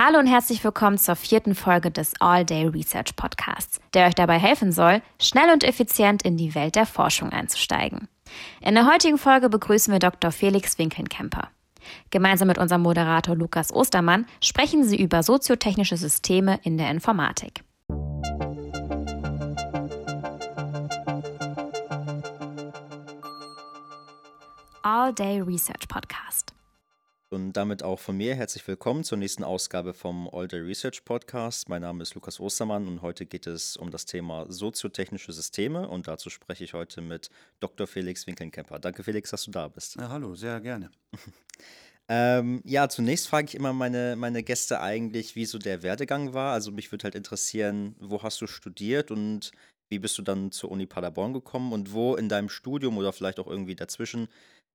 Hallo und herzlich willkommen zur vierten Folge des All Day Research Podcasts, der euch dabei helfen soll, schnell und effizient in die Welt der Forschung einzusteigen. In der heutigen Folge begrüßen wir Dr. Felix Winkelnkemper. Gemeinsam mit unserem Moderator Lukas Ostermann sprechen sie über soziotechnische Systeme in der Informatik. All Day Research Podcast. Und damit auch von mir herzlich willkommen zur nächsten Ausgabe vom All Day Research Podcast. Mein Name ist Lukas Ostermann und heute geht es um das Thema soziotechnische Systeme und dazu spreche ich heute mit Dr. Felix Winkelnkemper. Danke Felix, dass du da bist. Ja, hallo, sehr gerne. ähm, ja, zunächst frage ich immer meine, meine Gäste eigentlich, wie so der Werdegang war. Also mich würde halt interessieren, wo hast du studiert und wie bist du dann zur Uni Paderborn gekommen und wo in deinem Studium oder vielleicht auch irgendwie dazwischen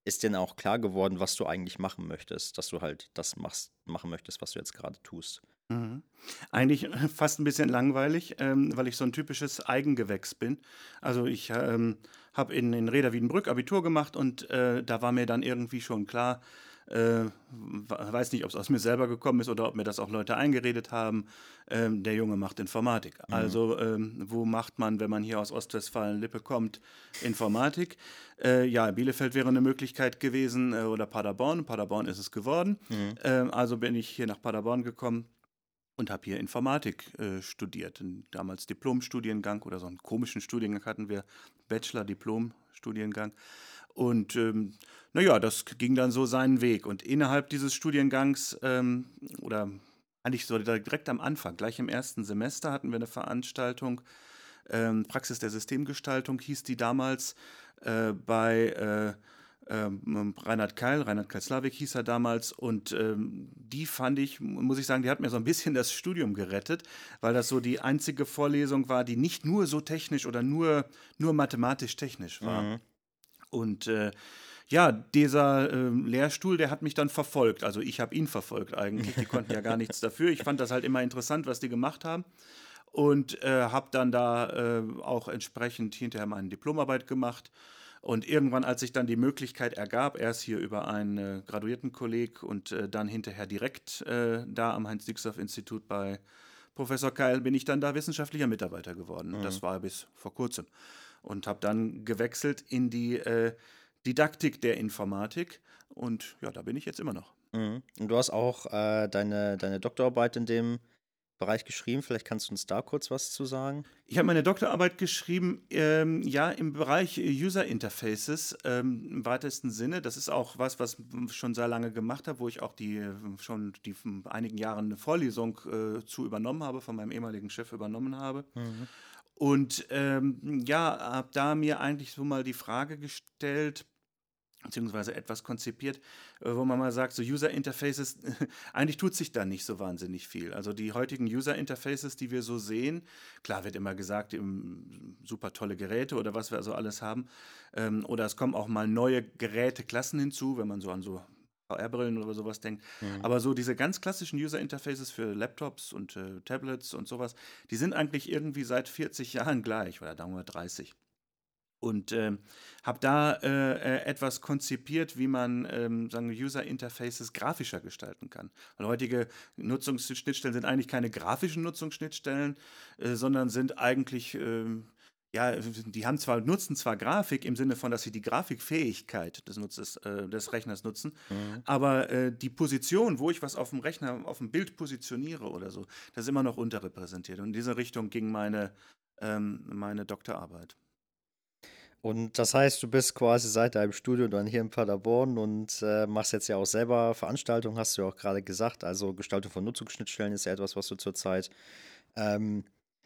ist dir auch klar geworden, was du eigentlich machen möchtest, dass du halt das machst, machen möchtest, was du jetzt gerade tust? Mhm. Eigentlich fast ein bisschen langweilig, ähm, weil ich so ein typisches Eigengewächs bin. Also ich ähm, habe in, in Reda Wiedenbrück Abitur gemacht und äh, da war mir dann irgendwie schon klar, äh, weiß nicht, ob es aus mir selber gekommen ist oder ob mir das auch Leute eingeredet haben. Ähm, der Junge macht Informatik. Mhm. Also, ähm, wo macht man, wenn man hier aus Ostwestfalen-Lippe kommt, Informatik? Äh, ja, Bielefeld wäre eine Möglichkeit gewesen äh, oder Paderborn. Paderborn ist es geworden. Mhm. Ähm, also bin ich hier nach Paderborn gekommen und habe hier Informatik äh, studiert. Damals Diplomstudiengang oder so einen komischen Studiengang hatten wir, Bachelor-Diplom-Studiengang. Und ähm, naja, das ging dann so seinen Weg. Und innerhalb dieses Studiengangs ähm, oder eigentlich so direkt am Anfang, gleich im ersten Semester hatten wir eine Veranstaltung, ähm, Praxis der Systemgestaltung hieß die damals äh, bei äh, ähm, Reinhard Keil, Reinhard Keil-Slavik hieß er damals und ähm, die fand ich, muss ich sagen, die hat mir so ein bisschen das Studium gerettet, weil das so die einzige Vorlesung war, die nicht nur so technisch oder nur, nur mathematisch-technisch war. Mhm. Und äh, ja, dieser äh, Lehrstuhl, der hat mich dann verfolgt. Also ich habe ihn verfolgt eigentlich. Die konnten ja gar nichts dafür. Ich fand das halt immer interessant, was die gemacht haben. Und äh, habe dann da äh, auch entsprechend hinterher meine Diplomarbeit gemacht. Und irgendwann, als sich dann die Möglichkeit ergab, erst hier über einen äh, Graduiertenkolleg und äh, dann hinterher direkt äh, da am Heinz-Dixdorf-Institut bei Professor Keil, bin ich dann da wissenschaftlicher Mitarbeiter geworden. Mhm. Das war bis vor kurzem und habe dann gewechselt in die äh, Didaktik der Informatik und ja, da bin ich jetzt immer noch. Mhm. Und du hast auch äh, deine, deine Doktorarbeit in dem Bereich geschrieben. Vielleicht kannst du uns da kurz was zu sagen. Ich habe meine Doktorarbeit geschrieben, ähm, ja, im Bereich User Interfaces ähm, im weitesten Sinne. Das ist auch was, was ich schon sehr lange gemacht habe, wo ich auch die schon die einigen Jahren eine Vorlesung äh, zu übernommen habe, von meinem ehemaligen Chef übernommen habe. Mhm. Und ähm, ja, habe da mir eigentlich so mal die Frage gestellt, beziehungsweise etwas konzipiert, äh, wo man mal sagt, so User Interfaces, eigentlich tut sich da nicht so wahnsinnig viel. Also die heutigen User Interfaces, die wir so sehen, klar wird immer gesagt, super tolle Geräte oder was wir also alles haben, ähm, oder es kommen auch mal neue Geräteklassen hinzu, wenn man so an so VR-Brillen oder sowas denkt. Mhm. Aber so diese ganz klassischen User-Interfaces für Laptops und äh, Tablets und sowas, die sind eigentlich irgendwie seit 40 Jahren gleich oder sagen wir 30 und äh, habe da äh, etwas konzipiert, wie man ähm, sagen User Interfaces grafischer gestalten kann. Weil heutige Nutzungsschnittstellen sind eigentlich keine grafischen Nutzungsschnittstellen, äh, sondern sind eigentlich ähm, ja, die haben zwar, nutzen zwar Grafik im Sinne von, dass sie die Grafikfähigkeit des, Nutzes, äh, des Rechners nutzen, mhm. aber äh, die Position, wo ich was auf dem Rechner, auf dem Bild positioniere oder so, das ist immer noch unterrepräsentiert. Und in diese Richtung ging meine, ähm, meine Doktorarbeit. Und das heißt, du bist quasi seit deinem Studium dann hier in Paderborn und äh, machst jetzt ja auch selber Veranstaltungen, hast du ja auch gerade gesagt. Also Gestaltung von Nutzungsschnittstellen ist ja etwas, was du zurzeit ähm,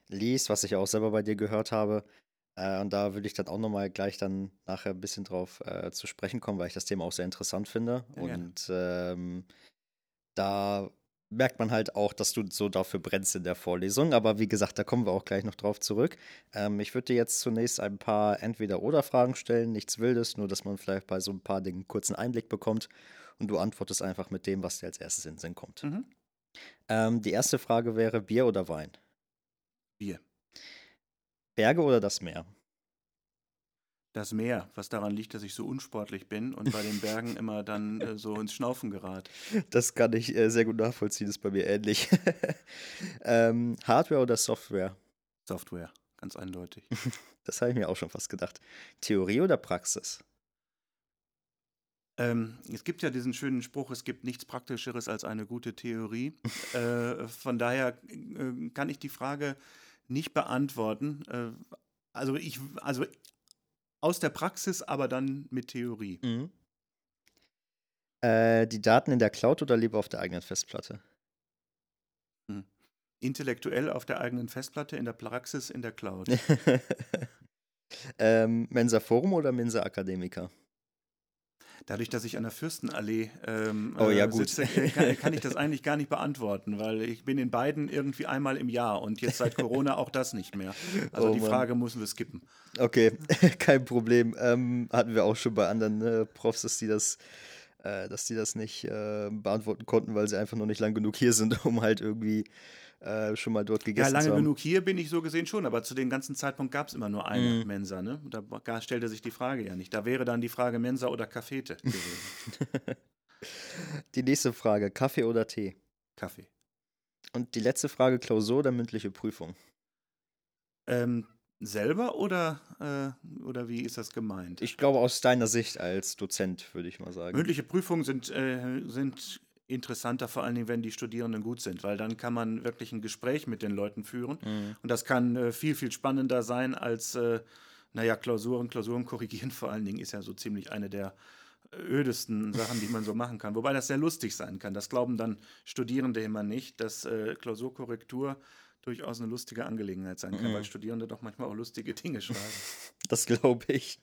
liest, was ich auch selber bei dir gehört habe. Äh, und da würde ich dann auch nochmal gleich dann nachher ein bisschen drauf äh, zu sprechen kommen, weil ich das Thema auch sehr interessant finde. Ja, und ähm, da merkt man halt auch, dass du so dafür brennst in der Vorlesung. Aber wie gesagt, da kommen wir auch gleich noch drauf zurück. Ähm, ich würde dir jetzt zunächst ein paar Entweder-Oder-Fragen stellen. Nichts Wildes, nur dass man vielleicht bei so ein paar Dingen einen kurzen Einblick bekommt. Und du antwortest einfach mit dem, was dir als erstes in den Sinn kommt. Mhm. Ähm, die erste Frage wäre Bier oder Wein? Bier. Berge oder das Meer? Das Meer, was daran liegt, dass ich so unsportlich bin und bei den Bergen immer dann äh, so ins Schnaufen gerate. Das kann ich äh, sehr gut nachvollziehen, ist bei mir ähnlich. ähm, Hardware oder Software? Software, ganz eindeutig. Das habe ich mir auch schon fast gedacht. Theorie oder Praxis? Ähm, es gibt ja diesen schönen Spruch, es gibt nichts Praktischeres als eine gute Theorie. äh, von daher äh, kann ich die Frage nicht beantworten. Äh, also ich, also aus der Praxis, aber dann mit Theorie. Mhm. Äh, die Daten in der Cloud oder lieber auf der eigenen Festplatte? Hm. Intellektuell auf der eigenen Festplatte, in der Praxis in der Cloud. ähm, Mensa Forum oder Mensa Akademiker? Dadurch, dass ich an der Fürstenallee ähm, Oh ja, äh, gut. sitze, äh, kann, kann ich das eigentlich gar nicht beantworten, weil ich bin in beiden irgendwie einmal im Jahr und jetzt seit Corona auch das nicht mehr. Also Oh die Mann. Frage müssen wir skippen. Okay, kein Problem. Ähm, hatten wir auch schon bei anderen äh, Profs, dass die das, äh, dass die das nicht äh, beantworten konnten, weil sie einfach noch nicht lang genug hier sind, um halt irgendwie äh, schon mal dort Ja, gegessen lange zu haben. genug hier bin ich so gesehen schon, aber zu dem ganzen Zeitpunkt gab es immer nur eine Mhm. Mensa. Ne? Da gar stellte sich die Frage ja nicht. Da wäre dann die Frage Mensa oder Cafete gewesen. Die nächste Frage: Kaffee oder Tee? Kaffee. Und die letzte Frage: Klausur oder mündliche Prüfung? Ähm, selber oder, äh, oder wie ist das gemeint? Ich glaube, aus deiner Sicht als Dozent, würde ich mal sagen. Mündliche Prüfungen sind, äh, sind interessanter, vor allen Dingen, wenn die Studierenden gut sind, weil dann kann man wirklich ein Gespräch mit den Leuten führen. Mhm. Und das kann äh, viel, viel spannender sein als, äh, naja, Klausuren. Klausuren korrigieren vor allen Dingen ist ja so ziemlich eine der ödesten Sachen, die man so machen kann. Wobei das sehr lustig sein kann. Das glauben dann Studierende immer nicht, dass äh, Klausurkorrektur durchaus eine lustige Angelegenheit sein kann, Mhm. weil Studierende doch manchmal auch lustige Dinge schreiben. Das glaube ich.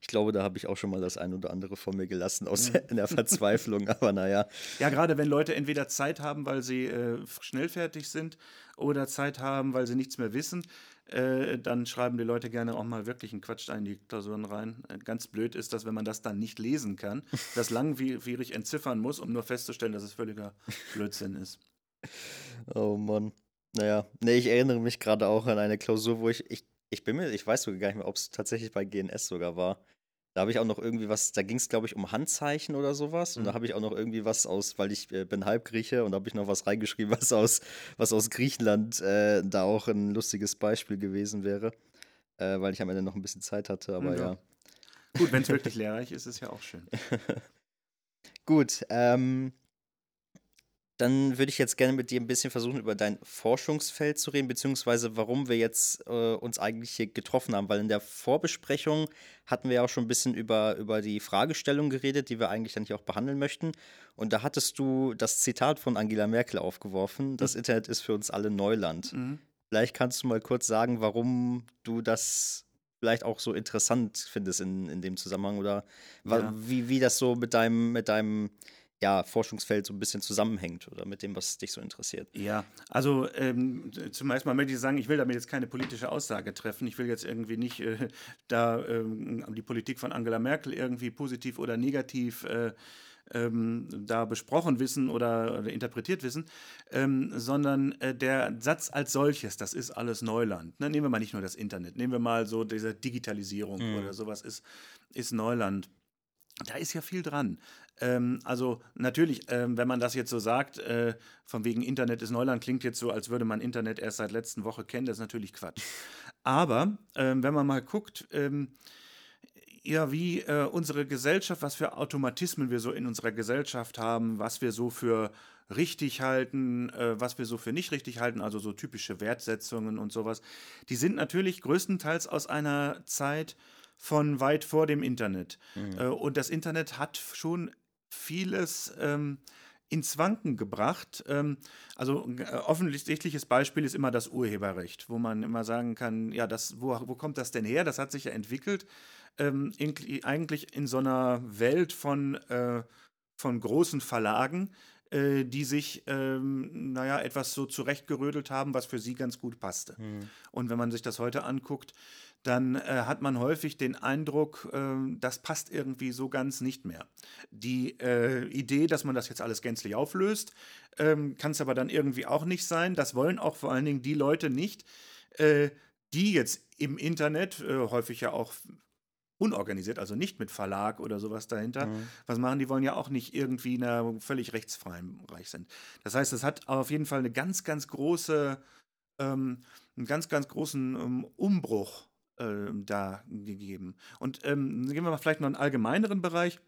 Ich glaube, da habe ich auch schon mal das ein oder andere von mir gelassen, aus Mhm. in der Verzweiflung. Aber naja, Ja, gerade wenn Leute entweder Zeit haben, weil sie äh, schnell fertig sind oder Zeit haben, weil sie nichts mehr wissen, äh, dann schreiben die Leute gerne auch mal wirklich einen Quatsch in die Klausuren rein. Äh, ganz blöd ist das, wenn man das dann nicht lesen kann, das langwierig entziffern muss, um nur festzustellen, dass es völliger Blödsinn ist. oh Mann. Naja, nee, ich erinnere mich gerade auch an eine Klausur, wo ich, ich, ich bin mir, ich weiß sogar gar nicht mehr, ob es tatsächlich bei GNS sogar war. Da habe ich auch noch irgendwie was, da ging es, glaube ich, um Handzeichen oder sowas. Und da Mhm. habe ich auch noch irgendwie was aus, weil ich äh, bin Halbgrieche und da habe ich noch was reingeschrieben, was aus, was aus Griechenland äh, da auch ein lustiges Beispiel gewesen wäre. Äh, weil ich am Ende noch ein bisschen Zeit hatte, aber Ja. ja. Gut, wenn es wirklich lehrreich ist, ist ja auch schön. Gut, ähm, dann würde ich jetzt gerne mit dir ein bisschen versuchen, über dein Forschungsfeld zu reden, beziehungsweise warum wir jetzt äh, uns eigentlich hier getroffen haben, weil in der Vorbesprechung hatten wir ja auch schon ein bisschen über, über die Fragestellung geredet, die wir eigentlich dann hier auch behandeln möchten. Und da hattest du das Zitat von Angela Merkel aufgeworfen, das Internet ist für uns alle Neuland. Mhm. Vielleicht kannst du mal kurz sagen, warum du das vielleicht auch so interessant findest in, in dem Zusammenhang oder Ja. wie, wie das so mit deinem, mit deinem ja, Forschungsfeld so ein bisschen zusammenhängt oder mit dem, was dich so interessiert. Ja, also ähm, zumeist mal möchte ich sagen, ich will damit jetzt keine politische Aussage treffen. Ich will jetzt irgendwie nicht äh, da ähm, die Politik von Angela Merkel irgendwie positiv oder negativ äh, ähm, da besprochen wissen oder, oder interpretiert wissen, ähm, sondern äh, der Satz als solches, das ist alles Neuland. Ne? Nehmen wir mal nicht nur das Internet, nehmen wir mal so diese Digitalisierung Mhm. oder sowas ist, ist Neuland. Da ist ja viel dran. Ähm, also natürlich, ähm, wenn man das jetzt so sagt, äh, von wegen Internet ist Neuland, klingt jetzt so, als würde man Internet erst seit letzten Woche kennen. Das ist natürlich Quatsch. Aber ähm, wenn man mal guckt, ähm, ja, wie äh, unsere Gesellschaft, was für Automatismen wir so in unserer Gesellschaft haben, was wir so für richtig halten, äh, was wir so für nicht richtig halten, also so typische Wertsetzungen und sowas, die sind natürlich größtenteils aus einer Zeit von weit vor dem Internet. Mhm. Äh, und das Internet hat schon vieles ähm, ins Wanken gebracht. Ähm, also ein äh, offensichtliches Beispiel ist immer das Urheberrecht, wo man immer sagen kann, ja, das, wo, wo kommt das denn her? Das hat sich ja entwickelt, ähm, in, eigentlich in so einer Welt von, äh, von großen Verlagen, äh, die sich, ähm, naja, etwas so zurechtgerödelt haben, was für sie ganz gut passte. Mhm. Und wenn man sich das heute anguckt, dann äh, hat man häufig den Eindruck, äh, das passt irgendwie so ganz nicht mehr. Die äh, Idee, dass man das jetzt alles gänzlich auflöst, ähm, kann es aber dann irgendwie auch nicht sein. Das wollen auch vor allen Dingen die Leute nicht, äh, die jetzt im Internet äh, häufig ja auch unorganisiert, also nicht mit Verlag oder sowas dahinter, mhm. was machen, die wollen ja auch nicht irgendwie in einer völlig rechtsfreien Bereich sind. Das heißt, es hat auf jeden Fall eine ganz, ganz große, ähm, einen ganz, ganz großen ähm, Umbruch äh, da gegeben. Und ähm, gehen wir mal vielleicht noch in einen allgemeineren Bereich,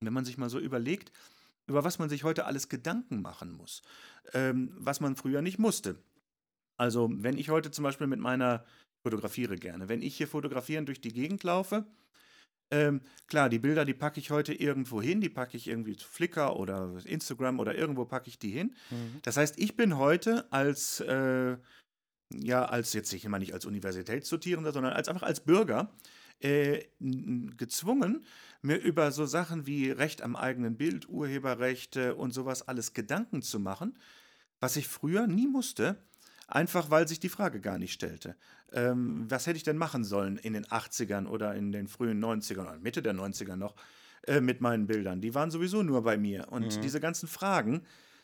wenn man sich mal so überlegt, über was man sich heute alles Gedanken machen muss, ähm, was man früher nicht musste. Also, wenn ich heute zum Beispiel mit meiner fotografiere gerne. Wenn ich hier fotografieren durch die Gegend laufe, ähm, klar, die Bilder, die packe ich heute irgendwo hin, die packe ich irgendwie zu Flickr oder Instagram oder irgendwo packe ich die hin. Mhm. Das heißt, ich bin heute als, äh, ja, als jetzt ich immer nicht als Universitätsdotierender, sondern als einfach als Bürger äh, gezwungen, mir über so Sachen wie Recht am eigenen Bild, Urheberrechte und sowas alles Gedanken zu machen, was ich früher nie musste, Einfach weil sich die Frage gar nicht stellte. Ähm, was hätte ich denn machen sollen in den 80ern oder in den frühen 90ern oder Mitte der 90er noch äh, mit meinen Bildern? Die waren sowieso nur bei mir. Und mhm. diese ganzen Fragen,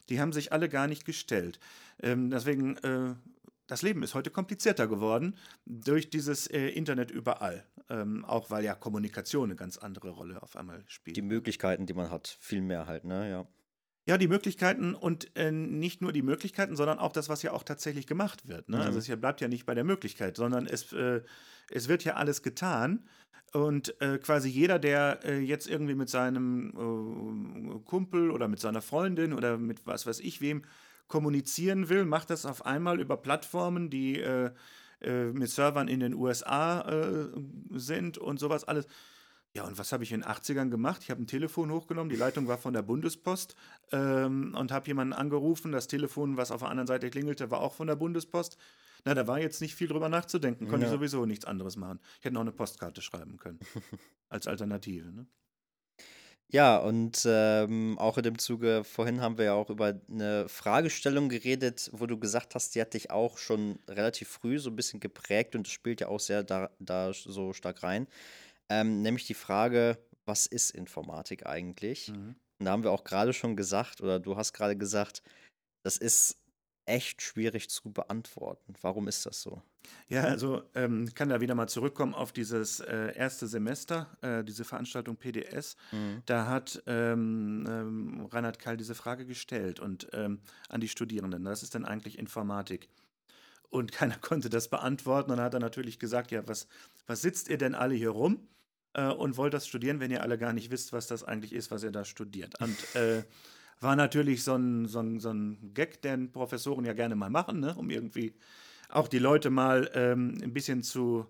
die haben sich alle gar nicht gestellt. Ähm, deswegen, äh, das Leben ist heute komplizierter geworden durch dieses äh, Internet überall. Ähm, auch weil ja Kommunikation eine ganz andere Rolle auf einmal spielt. Die Möglichkeiten, die man hat, viel mehr halt, ne? Ja. Ja, die Möglichkeiten und äh, nicht nur die Möglichkeiten, sondern auch das, was ja auch tatsächlich gemacht wird. Ne? Also mhm. Also es bleibt ja nicht bei der Möglichkeit, sondern es, äh, es wird ja alles getan. Und äh, quasi jeder, der äh, jetzt irgendwie mit seinem äh, Kumpel oder mit seiner Freundin oder mit was weiß ich wem kommunizieren will, macht das auf einmal über Plattformen, die äh, mit Servern in den USA sind und sowas alles. Ja, und was habe ich in den 80ern gemacht? Ich habe ein Telefon hochgenommen, die Leitung war von der Bundespost ähm, und habe jemanden angerufen. Das Telefon, was auf der anderen Seite klingelte, war auch von der Bundespost. Na, da war jetzt nicht viel drüber nachzudenken, konnte ja. ich sowieso nichts anderes machen. Ich hätte noch eine Postkarte schreiben können als Alternative. Ne? Ja, und ähm, auch in dem Zuge, vorhin haben wir ja auch über eine Fragestellung geredet, wo du gesagt hast, die hat dich auch schon relativ früh so ein bisschen geprägt und das spielt ja auch sehr da, da so stark rein. Ähm, nämlich die Frage, was ist Informatik eigentlich? Mhm. Und da haben wir auch gerade schon gesagt, oder du hast gerade gesagt, das ist echt schwierig zu beantworten. Warum ist das so? Ja, also ähm, ich kann da wieder mal zurückkommen auf dieses äh, erste Semester, äh, diese Veranstaltung PDS. Mhm. Da hat ähm, ähm, Reinhard Keil diese Frage gestellt und ähm, an die Studierenden. Was ist denn eigentlich Informatik? Und keiner konnte das beantworten. Und dann hat er natürlich gesagt, ja, was, was sitzt ihr denn alle hier rum? äh, und wollt das studieren, wenn ihr alle gar nicht wisst, was das eigentlich ist, was ihr da studiert. Und äh, war natürlich so ein, so, ein, so ein Gag, den Professoren ja gerne mal machen, ne? um irgendwie auch die Leute mal ähm, ein bisschen zu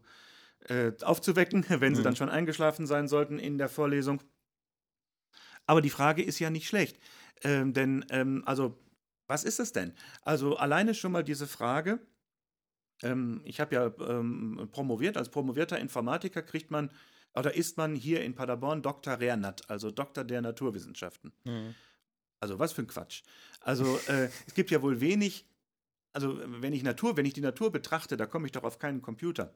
äh, aufzuwecken, wenn sie mhm. dann schon eingeschlafen sein sollten in der Vorlesung. Aber die Frage ist ja nicht schlecht. Ähm, denn, ähm, also, was ist es denn? Also, alleine schon mal diese Frage. Ähm, ich habe ja ähm, promoviert. Als promovierter Informatiker kriegt man oder ist man hier in Paderborn Dr. Reernat, also Doktor der Naturwissenschaften? Mhm. Also was für ein Quatsch. Also äh, es gibt ja wohl wenig, also wenn ich Natur, wenn ich die Natur betrachte, da komme ich doch auf keinen Computer.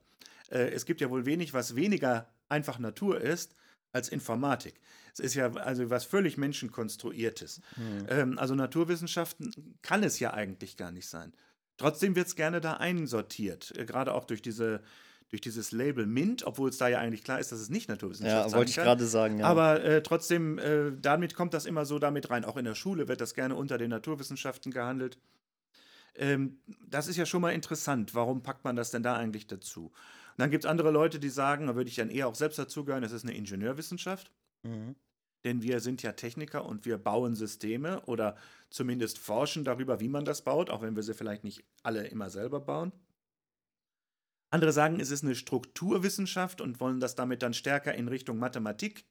Äh, es gibt ja wohl wenig, was weniger einfach Natur ist als Informatik. Es ist ja also was völlig menschenkonstruiertes. Mhm. Ähm, also Naturwissenschaften kann es ja eigentlich gar nicht sein. Trotzdem wird es gerne da einsortiert, äh, gerade auch durch diese durch dieses Label MINT, obwohl es da ja eigentlich klar ist, dass es nicht Naturwissenschaft ist. Ja, wollte ich gerade sagen, ja. Aber äh, trotzdem, äh, damit kommt das immer so damit rein. Auch in der Schule wird das gerne unter den Naturwissenschaften gehandelt. Ähm, das ist ja schon mal interessant. Warum packt man das denn da eigentlich dazu? Und dann gibt es andere Leute, die sagen, da würde ich dann eher auch selbst dazugehören, es ist eine Ingenieurwissenschaft. Mhm. Denn wir sind ja Techniker und wir bauen Systeme oder zumindest forschen darüber, wie man das baut, auch wenn wir sie vielleicht nicht alle immer selber bauen. Andere sagen, es ist eine Strukturwissenschaft und wollen das damit dann stärker in Richtung Mathematik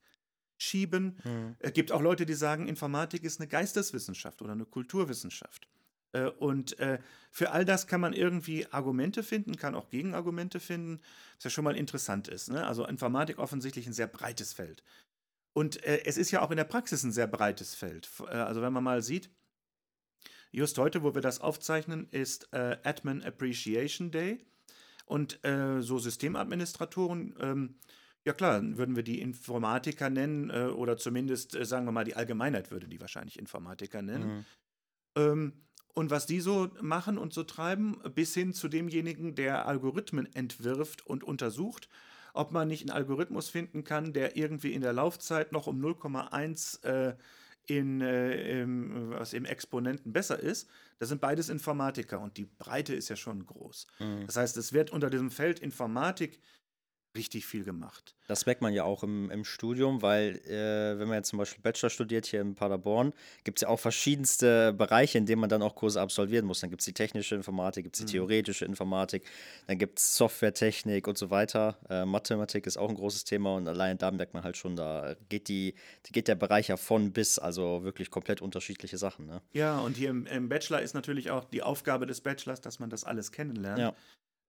schieben. Mhm. Es gibt auch Leute, die sagen, Informatik ist eine Geisteswissenschaft oder eine Kulturwissenschaft. Äh, und äh, für all das kann man irgendwie Argumente finden, kann auch Gegenargumente finden, was ja schon mal interessant ist. Ne? Also Informatik offensichtlich ein sehr breites Feld. Und äh, es ist ja auch in der Praxis ein sehr breites Feld. Also wenn man mal sieht, just heute, wo wir das aufzeichnen, ist Admin Appreciation Day. Und äh, so Systemadministratoren, ähm, ja klar, würden wir die Informatiker nennen äh, oder zumindest, äh, sagen wir mal, die Allgemeinheit würde die wahrscheinlich Informatiker nennen. Mhm. Ähm, und was die so machen und so treiben, bis hin zu demjenigen, der Algorithmen entwirft und untersucht, ob man nicht einen Algorithmus finden kann, der irgendwie in der Laufzeit noch um 0,1 äh, in, äh, im, was im Exponenten besser ist. Das sind beides Informatiker und die Breite ist ja schon groß. Mhm. Das heißt, es wird unter diesem Feld Informatik richtig viel gemacht. Das merkt man ja auch im, im Studium, weil äh, wenn man jetzt zum Beispiel Bachelor studiert hier in Paderborn, gibt es ja auch verschiedenste Bereiche, in denen man dann auch Kurse absolvieren muss. Dann gibt es die technische Informatik, gibt es die mhm. theoretische Informatik, dann gibt es Softwaretechnik und so weiter. Äh, Mathematik ist auch ein großes Thema und allein da merkt man halt schon, da geht, die, geht der Bereich ja von bis, also wirklich komplett unterschiedliche Sachen. Ne? Ja, und hier im, im Bachelor ist natürlich auch die Aufgabe des Bachelors, dass man das alles kennenlernt. Ja.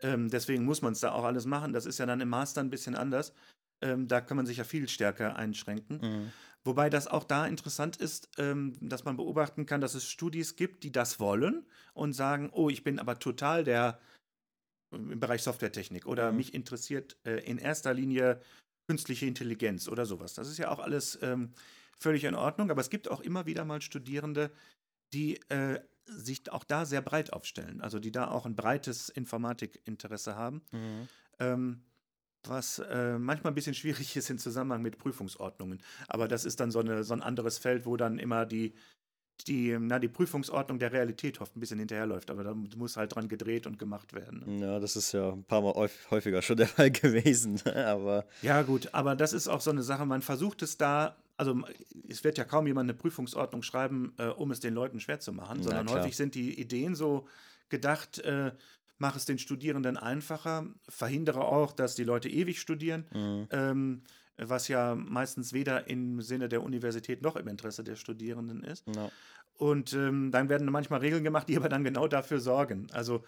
Ähm, deswegen muss man es da auch alles machen. Das ist ja dann im Master ein bisschen anders. Ähm, da kann man sich ja viel stärker einschränken. Mhm. Wobei das auch da interessant ist, ähm, dass man beobachten kann, dass es Studis gibt, die das wollen und sagen, oh, ich bin aber total der äh, im Bereich Softwaretechnik oder mhm. mich interessiert äh, in erster Linie künstliche Intelligenz oder sowas. Das ist ja auch alles ähm, völlig in Ordnung, aber es gibt auch immer wieder mal Studierende, die äh, sich auch da sehr breit aufstellen, also die da auch ein breites Informatikinteresse haben, mhm. ähm, was äh, manchmal ein bisschen schwierig ist im Zusammenhang mit Prüfungsordnungen. Aber das ist dann so, eine, so ein anderes Feld, wo dann immer die, die, na, die Prüfungsordnung der Realität oft ein bisschen hinterherläuft, aber da muss halt dran gedreht und gemacht werden. Ne? Ja, das ist ja ein paar Mal häufiger schon der Fall gewesen. aber ja, gut, aber das ist auch so eine Sache, man versucht es da also es wird ja kaum jemand eine Prüfungsordnung schreiben, äh, um es den Leuten schwer zu machen, sondern häufig sind die Ideen so gedacht, äh, mach es den Studierenden einfacher, verhindere auch, dass die Leute ewig studieren, mhm. ähm, was ja meistens weder im Sinne der Universität noch im Interesse der Studierenden ist. No. Und ähm, dann werden manchmal Regeln gemacht, die aber dann genau dafür sorgen. Also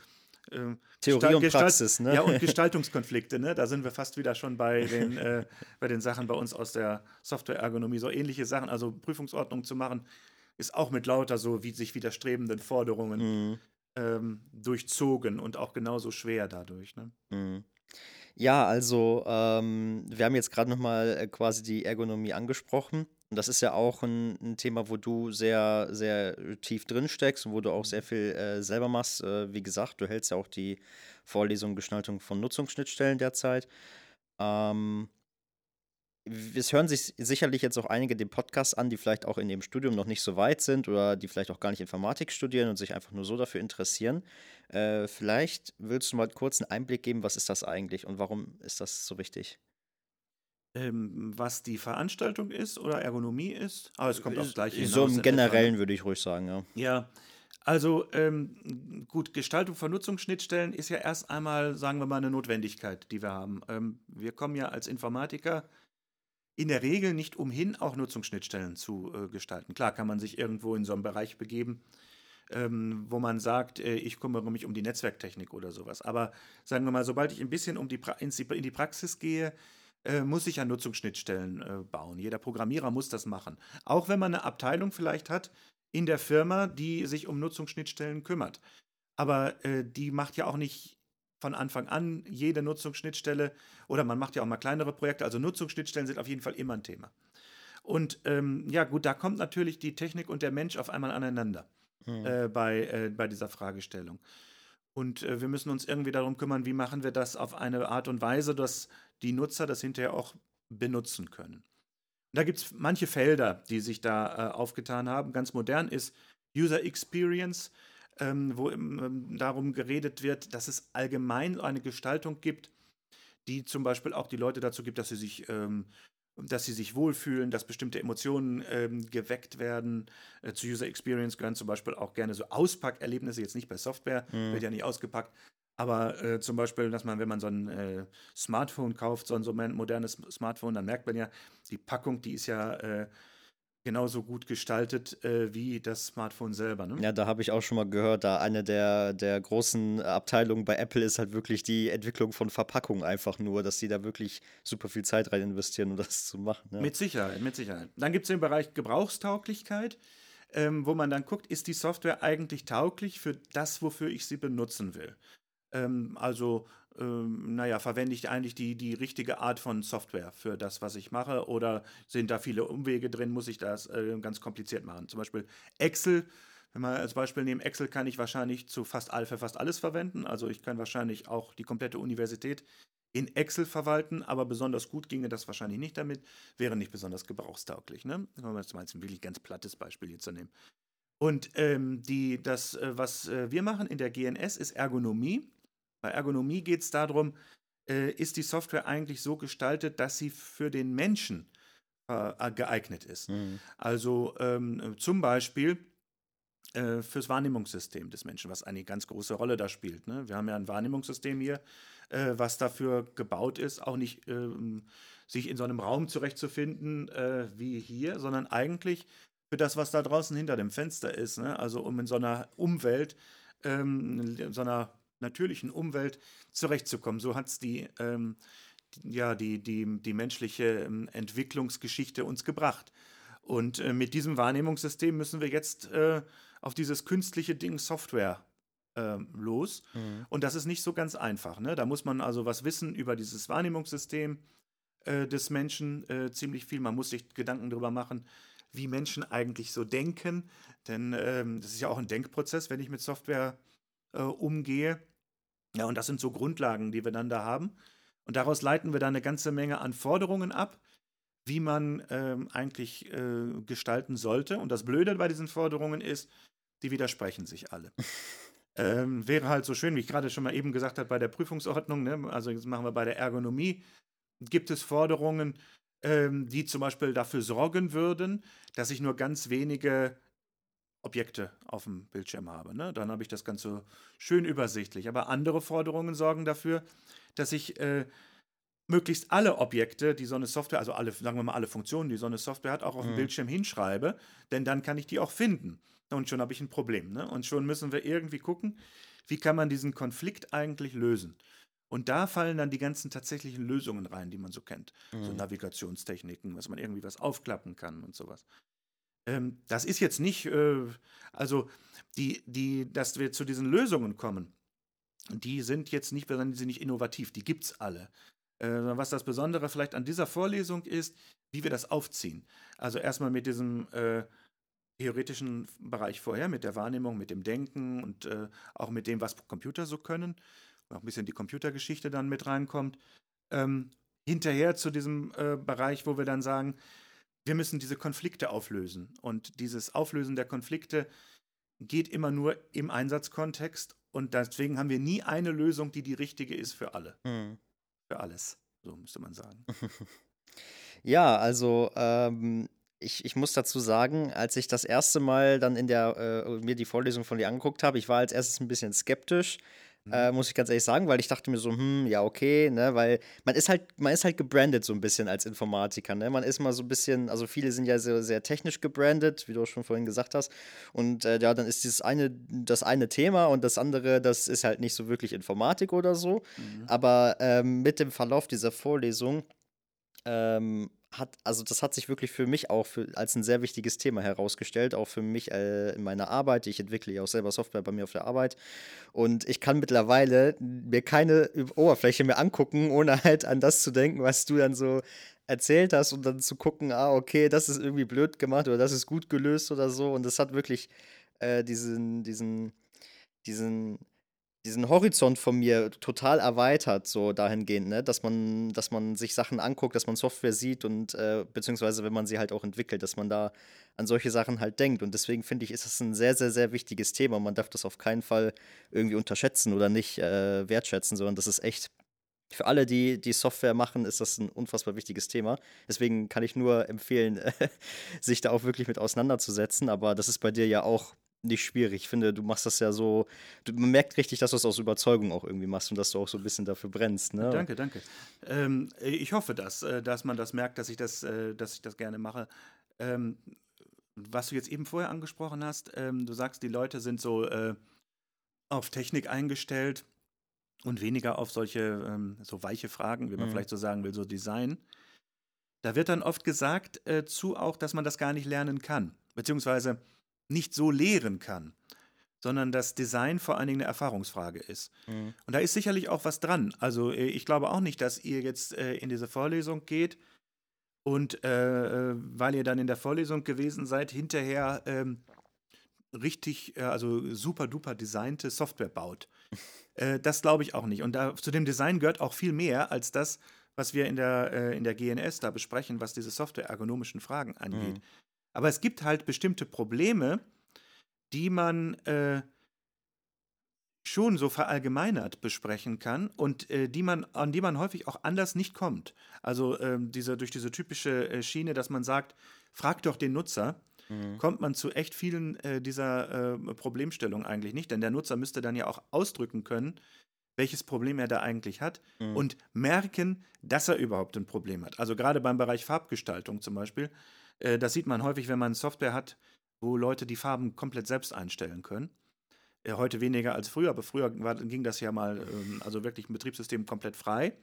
äh, Theorie und Praxis, ne? Ja, und Gestaltungskonflikte, ne? Da sind wir fast wieder schon bei den, äh, bei den Sachen bei uns aus der Software-Ergonomie. So ähnliche Sachen, also Prüfungsordnung zu machen, ist auch mit lauter so wie sich widerstrebenden Forderungen mhm. ähm, durchzogen und auch genauso schwer dadurch. Ne? Mhm. Ja, also ähm, wir haben jetzt gerade nochmal äh, quasi die Ergonomie angesprochen. Und das ist ja auch ein, ein, Thema, wo du sehr, sehr tief drin steckst und wo du auch sehr viel äh, selber machst. Äh, wie gesagt, du hältst ja auch die Vorlesung Gestaltung von Nutzungsschnittstellen derzeit. Ähm, es hören sich sicherlich jetzt auch einige den Podcast an, die vielleicht auch in dem Studium noch nicht so weit sind oder die vielleicht auch gar nicht Informatik studieren und sich einfach nur so dafür interessieren. Äh, vielleicht willst du mal kurz einen Einblick geben, was ist das eigentlich und warum ist das so wichtig? Ähm, was die Veranstaltung ist oder Ergonomie ist. Aber es kommt aufs Gleiche hinaus. So im Generellen würde ich ruhig sagen, ja. Ja, also ähm, gut, Gestaltung von Nutzungsschnittstellen ist ja erst einmal, sagen wir mal, eine Notwendigkeit, die wir haben. Ähm, wir kommen ja als Informatiker in der Regel nicht umhin, auch Nutzungsschnittstellen zu äh, gestalten. Klar kann man sich irgendwo in so einem Bereich begeben, ähm, wo man sagt, äh, ich kümmere mich um die Netzwerktechnik oder sowas. Aber sagen wir mal, sobald ich ein bisschen um die in die Praxis gehe, äh, muss ich ja Nutzungsschnittstellen äh, bauen. Jeder Programmierer muss das machen. Auch wenn man eine Abteilung vielleicht hat in der Firma, die sich um Nutzungsschnittstellen kümmert. Aber äh, die macht ja auch nicht von Anfang an jede Nutzungsschnittstelle oder man macht ja auch mal kleinere Projekte. Also Nutzungsschnittstellen sind auf jeden Fall immer ein Thema. Und ähm, ja, gut, da kommt natürlich die Technik und der Mensch auf einmal aneinander mhm. äh, bei, äh, bei dieser Fragestellung. Und äh, wir müssen uns irgendwie darum kümmern, wie machen wir das auf eine Art und Weise, dass die Nutzer das hinterher auch benutzen können. Da gibt es manche Felder, die sich da äh, aufgetan haben. Ganz modern ist User Experience, ähm, wo ähm, darum geredet wird, dass es allgemein eine Gestaltung gibt, die zum Beispiel auch die Leute dazu gibt, dass sie sich ähm, dass sie sich wohlfühlen, dass bestimmte Emotionen ähm, geweckt werden. Äh, zu User Experience gehören zum Beispiel auch gerne so Auspackerlebnisse, jetzt nicht bei Software, mhm. wird ja nicht ausgepackt, aber äh, zum Beispiel, dass man, wenn man so ein äh, Smartphone kauft, so ein so modernes Smartphone, dann merkt man ja, die Packung, die ist ja äh, genauso gut gestaltet äh, wie das Smartphone selber. Ne? Ja, da habe ich auch schon mal gehört, da eine der, der großen Abteilungen bei Apple ist halt wirklich die Entwicklung von Verpackungen einfach nur, dass sie da wirklich super viel Zeit rein investieren, um das zu machen. Ja. Mit Sicherheit, mit Sicherheit. Dann gibt es den Bereich Gebrauchstauglichkeit. Ähm, wo man dann guckt, ist die Software eigentlich tauglich für das, wofür ich sie benutzen will. Ähm, also, ähm, naja, verwende ich eigentlich die, die richtige Art von Software für das, was ich mache? Oder sind da viele Umwege drin? Muss ich das äh, ganz kompliziert machen? Zum Beispiel Excel Wenn wir als Beispiel nehmen, Excel kann ich wahrscheinlich zu fast, all, für fast alles verwenden. Also ich kann wahrscheinlich auch die komplette Universität in Excel verwalten, aber besonders gut ginge das wahrscheinlich nicht damit, wäre nicht besonders gebrauchstauglich. Ne? Wenn wir jetzt mal ein wirklich ganz plattes Beispiel hier zu nehmen. Und ähm, die, das, äh, was äh, wir machen in der GNS, ist Ergonomie. Bei Ergonomie geht es darum, äh, ist die Software eigentlich so gestaltet, dass sie für den Menschen äh, geeignet ist. Mhm. Also ähm, zum Beispiel äh, fürs Wahrnehmungssystem des Menschen, was eine ganz große Rolle da spielt. Ne? Wir haben ja ein Wahrnehmungssystem hier, äh, was dafür gebaut ist, auch nicht ähm, sich in so einem Raum zurechtzufinden äh, wie hier, sondern eigentlich für das, was da draußen hinter dem Fenster ist. Ne? Also um in so einer Umwelt, ähm, in so einer natürlichen Umwelt zurechtzukommen. So hat es die, ähm, ja, die, die, die menschliche ähm, Entwicklungsgeschichte uns gebracht. Und äh, mit diesem Wahrnehmungssystem müssen wir jetzt äh, auf dieses künstliche Ding Software äh, los. Mhm. Und das ist nicht so ganz einfach. Ne? Da muss man also was wissen über dieses Wahrnehmungssystem äh, des Menschen, äh, ziemlich viel. Man muss sich Gedanken darüber machen, wie Menschen eigentlich so denken. Denn ähm, das ist ja auch ein Denkprozess, wenn ich mit Software äh, umgehe. Ja, und das sind so Grundlagen, die wir dann da haben. Und daraus leiten wir dann eine ganze Menge an Forderungen ab, wie man ähm, eigentlich äh, gestalten sollte. Und das Blöde bei diesen Forderungen ist, die widersprechen sich alle. ähm, wäre halt so schön, wie ich gerade schon mal eben gesagt habe, bei der Prüfungsordnung, ne? also jetzt machen wir bei der Ergonomie, gibt es Forderungen, ähm, die zum Beispiel dafür sorgen würden, dass ich nur ganz wenige Objekte auf dem Bildschirm habe. Ne? Dann habe ich das Ganze schön übersichtlich. Aber andere Forderungen sorgen dafür, dass ich äh, möglichst alle Objekte, die so eine Software, also alle, sagen wir mal, alle Funktionen, die so eine Software hat, auch auf dem mhm. Bildschirm hinschreibe, denn dann kann ich die auch finden. Und schon habe ich ein Problem. Ne? Und schon müssen wir irgendwie gucken, wie kann man diesen Konflikt eigentlich lösen. Und da fallen dann die ganzen tatsächlichen Lösungen rein, die man so kennt. Mhm. So Navigationstechniken, dass man irgendwie was aufklappen kann und sowas. Ähm, das ist jetzt nicht, äh, also die, die, dass wir zu diesen Lösungen kommen, die sind jetzt nicht, die sind nicht innovativ, die gibt es alle. Äh, was das Besondere vielleicht an dieser Vorlesung ist, wie wir das aufziehen. Also erstmal mit diesem äh, theoretischen Bereich vorher, mit der Wahrnehmung, mit dem Denken und äh, auch mit dem, was Computer so können auch ein bisschen die Computergeschichte dann mit reinkommt. Ähm, hinterher zu diesem äh, Bereich, wo wir dann sagen, wir müssen diese Konflikte auflösen. Und dieses Auflösen der Konflikte geht immer nur im Einsatzkontext. Und deswegen haben wir nie eine Lösung, die die richtige ist für alle. Mhm. Für alles, so müsste man sagen. ja, also ähm, ich, ich muss dazu sagen, als ich das erste Mal dann in der äh, mir die Vorlesung von dir angeguckt habe, ich war als erstes ein bisschen skeptisch, Mhm. Äh, muss ich ganz ehrlich sagen, weil ich dachte mir so, hm, ja, okay, ne, weil man ist halt, man ist halt gebrandet so ein bisschen als Informatiker, ne? Man ist mal so ein bisschen, also viele sind ja sehr, sehr technisch gebrandet, wie du schon vorhin gesagt hast. Und äh, ja, dann ist dieses eine, das eine Thema und das andere, das ist halt nicht so wirklich Informatik oder so. Mhm. Aber ähm, mit dem Verlauf dieser Vorlesung ähm, hat, also das hat sich wirklich für mich auch für, als ein sehr wichtiges Thema herausgestellt, auch für mich äh, in meiner Arbeit. Ich entwickle ja auch selber Software bei mir auf der Arbeit und ich kann mittlerweile mir keine Oberfläche mehr angucken, ohne halt an das zu denken, was du dann so erzählt hast und dann zu gucken, ah, okay, das ist irgendwie blöd gemacht oder das ist gut gelöst oder so. Und das hat wirklich äh, diesen, diesen, diesen diesen Horizont von mir total erweitert, so dahingehend, ne? dass man, dass man sich Sachen anguckt, dass man Software sieht und äh, beziehungsweise wenn man sie halt auch entwickelt, dass man da an solche Sachen halt denkt. Und deswegen finde ich, ist das ein sehr, sehr, sehr wichtiges Thema. Man darf das auf keinen Fall irgendwie unterschätzen oder nicht äh, wertschätzen, sondern das ist echt für alle, die die Software machen, ist das ein unfassbar wichtiges Thema. Deswegen kann ich nur empfehlen, sich da auch wirklich mit auseinanderzusetzen. Aber das ist bei dir ja auch nicht schwierig. Ich finde, du machst das ja so, du, man merkt richtig, dass du es aus Überzeugung auch irgendwie machst und dass du auch so ein bisschen dafür brennst. Ne? Danke, danke. Ähm, ich hoffe, dass, äh, dass man das merkt, dass ich das, äh, dass ich das gerne mache. Ähm, was du jetzt eben vorher angesprochen hast, ähm, du sagst, die Leute sind so äh, auf Technik eingestellt und weniger auf solche ähm, so weiche Fragen, wie man mhm. vielleicht so sagen will, so Design. Da wird dann oft gesagt äh, zu auch, dass man das gar nicht lernen kann. Beziehungsweise nicht so lehren kann, sondern dass Design vor allen Dingen eine Erfahrungsfrage ist. Mhm. Und da ist sicherlich auch was dran. Also äh, ich glaube auch nicht, dass ihr jetzt äh, in diese Vorlesung geht und äh, äh, weil ihr dann in der Vorlesung gewesen seid, hinterher ähm, richtig, äh, also super duper designte Software baut. äh, das glaube ich auch nicht. Und da, zu dem Design gehört auch viel mehr als das, was wir in der, in der GNS da besprechen, was diese software-ergonomischen Fragen angeht. Mhm. Aber es gibt halt bestimmte Probleme, die man äh, schon so verallgemeinert besprechen kann und äh, die man, an die man häufig auch anders nicht kommt. Also ähm, diese, durch diese typische äh, Schiene, dass man sagt, frag doch den Nutzer, mhm. kommt man zu echt vielen äh, dieser äh, Problemstellungen eigentlich nicht. Denn der Nutzer müsste dann ja auch ausdrücken können, welches Problem er da eigentlich hat mhm. und merken, dass er überhaupt ein Problem hat. Also gerade beim Bereich Farbgestaltung zum Beispiel, das sieht man häufig, wenn man Software hat, wo Leute die Farben komplett selbst einstellen können. Äh, heute weniger als früher, aber früher war, ging das ja mal, ähm, also wirklich ein Betriebssystem komplett frei.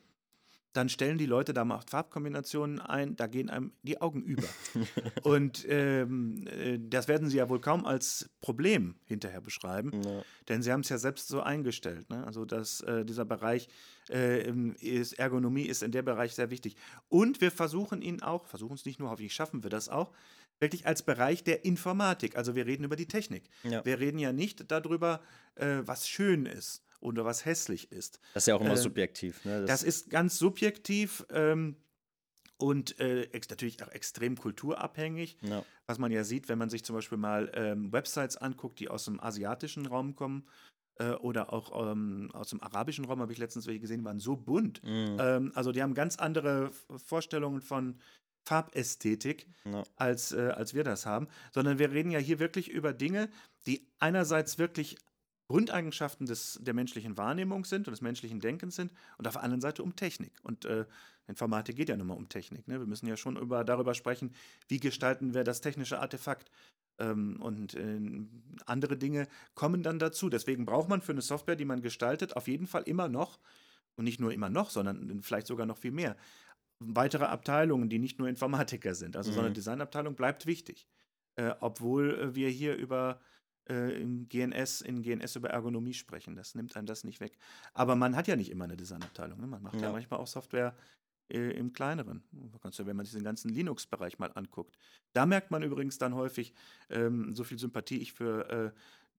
Dann stellen die Leute da mal Farbkombinationen ein, da gehen einem die Augen über. Und ähm, äh, das werden sie ja wohl kaum als Problem hinterher beschreiben, ja. denn sie haben es ja selbst so eingestellt. Ne? Also dass äh, dieser Bereich äh, ist, Ergonomie ist in der Bereich sehr wichtig. Und wir versuchen ihn auch, versuchen es nicht nur, hoffentlich schaffen wir das auch, wirklich als Bereich der Informatik. Also wir reden über die Technik. Ja. Wir reden ja nicht darüber, äh, was schön ist oder was hässlich ist. Das ist ja auch immer äh, subjektiv. Ne? Das, das, ist ganz subjektiv. Ähm, und äh, natürlich auch extrem kulturabhängig, ja. was man ja sieht, wenn man sich zum Beispiel mal ähm, Websites anguckt, die aus dem asiatischen Raum kommen äh, oder auch ähm, aus dem arabischen Raum, habe ich letztens welche gesehen, waren so bunt. Mhm. Ähm, also die haben ganz andere Vorstellungen von Farbästhetik, no. als, äh, als wir das haben, sondern wir reden ja hier wirklich über Dinge, die einerseits wirklich Grundeigenschaften des, der menschlichen Wahrnehmung sind und des menschlichen Denkens sind und auf der anderen Seite um Technik. Und äh, Informatik geht ja nun mal um Technik. Ne? Wir müssen ja schon über, darüber sprechen, wie gestalten wir das technische Artefakt. Ähm, und äh, andere Dinge kommen dann dazu. Deswegen braucht man für eine Software, die man gestaltet, auf jeden Fall immer noch, und nicht nur immer noch, sondern vielleicht sogar noch viel mehr, weitere Abteilungen, die nicht nur Informatiker sind. Also mhm. so eine mhm. Designabteilung bleibt wichtig. Äh, obwohl äh, wir hier über äh, in GNS, in GNS über Ergonomie sprechen. Das nimmt einem das nicht weg. Aber man hat ja nicht immer eine Designabteilung. Ne? Man macht ja. ja. manchmal auch Software äh, im kleineren. Wenn man sich den ganzen Linux-Bereich mal anguckt. Da merkt man übrigens dann häufig, ähm, so viel Sympathie ich für äh,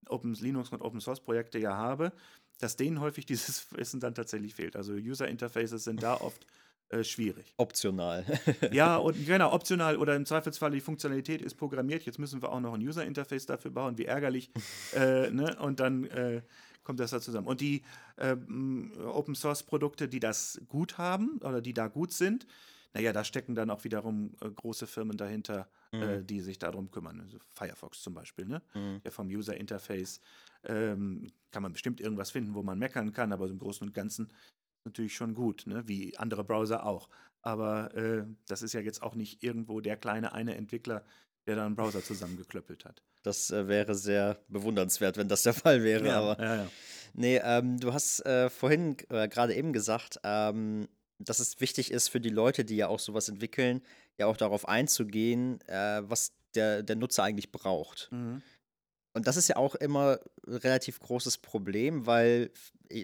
Open Linux und Open Source Projekte ja habe, dass denen häufig dieses Wissen dann tatsächlich fehlt. Also User Interfaces sind da oft äh, schwierig. Optional. ja, und genau, optional oder im Zweifelsfall die Funktionalität ist programmiert. Jetzt müssen wir auch noch ein User-Interface dafür bauen, wie ärgerlich. äh, ne? Und dann äh, kommt das da zusammen. Und die ähm, Open-Source-Produkte, die das gut haben oder die da gut sind, naja, da stecken dann auch wiederum äh, große Firmen dahinter, äh, mhm. die sich darum kümmern. Also Firefox zum Beispiel, ne? Mhm. Der vom User-Interface ähm, kann man bestimmt irgendwas finden, wo man meckern kann, aber im Großen und Ganzen natürlich schon gut, ne? wie andere Browser auch. Aber äh, das ist ja jetzt auch nicht irgendwo der kleine eine Entwickler, der da einen Browser zusammengeklöppelt hat. Das äh, wäre sehr bewundernswert, wenn das der Fall wäre. Ja, aber ja, ja. nee, ähm, du hast äh, vorhin äh, gerade eben gesagt, ähm, dass es wichtig ist für die Leute, die ja auch sowas entwickeln, ja auch darauf einzugehen, äh, was der, der Nutzer eigentlich braucht. Mhm. Und das ist ja auch immer ein relativ großes Problem, weil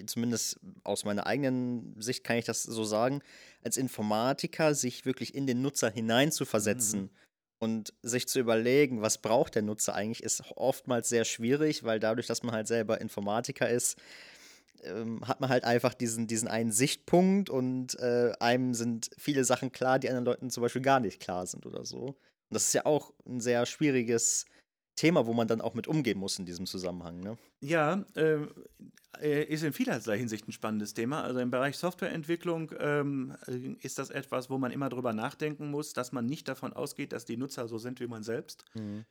zumindest aus meiner eigenen Sicht kann ich das so sagen, als Informatiker sich wirklich in den Nutzer hineinzuversetzen mhm. und sich zu überlegen, was braucht der Nutzer eigentlich, ist oftmals sehr schwierig, weil dadurch, dass man halt selber Informatiker ist, ähm, hat man halt einfach diesen, diesen einen Sichtpunkt und äh, einem sind viele Sachen klar, die anderen Leuten zum Beispiel gar nicht klar sind oder so. Und das ist ja auch ein sehr schwieriges Thema, wo man dann auch mit umgehen muss in diesem Zusammenhang. Ne? Ja, ähm, äh, ist in vielerlei Hinsicht ein spannendes Thema. Also im Bereich Softwareentwicklung ähm, äh, ist das etwas, wo man immer drüber nachdenken muss, dass man nicht davon ausgeht, dass die Nutzer so sind wie man selbst. Mhm.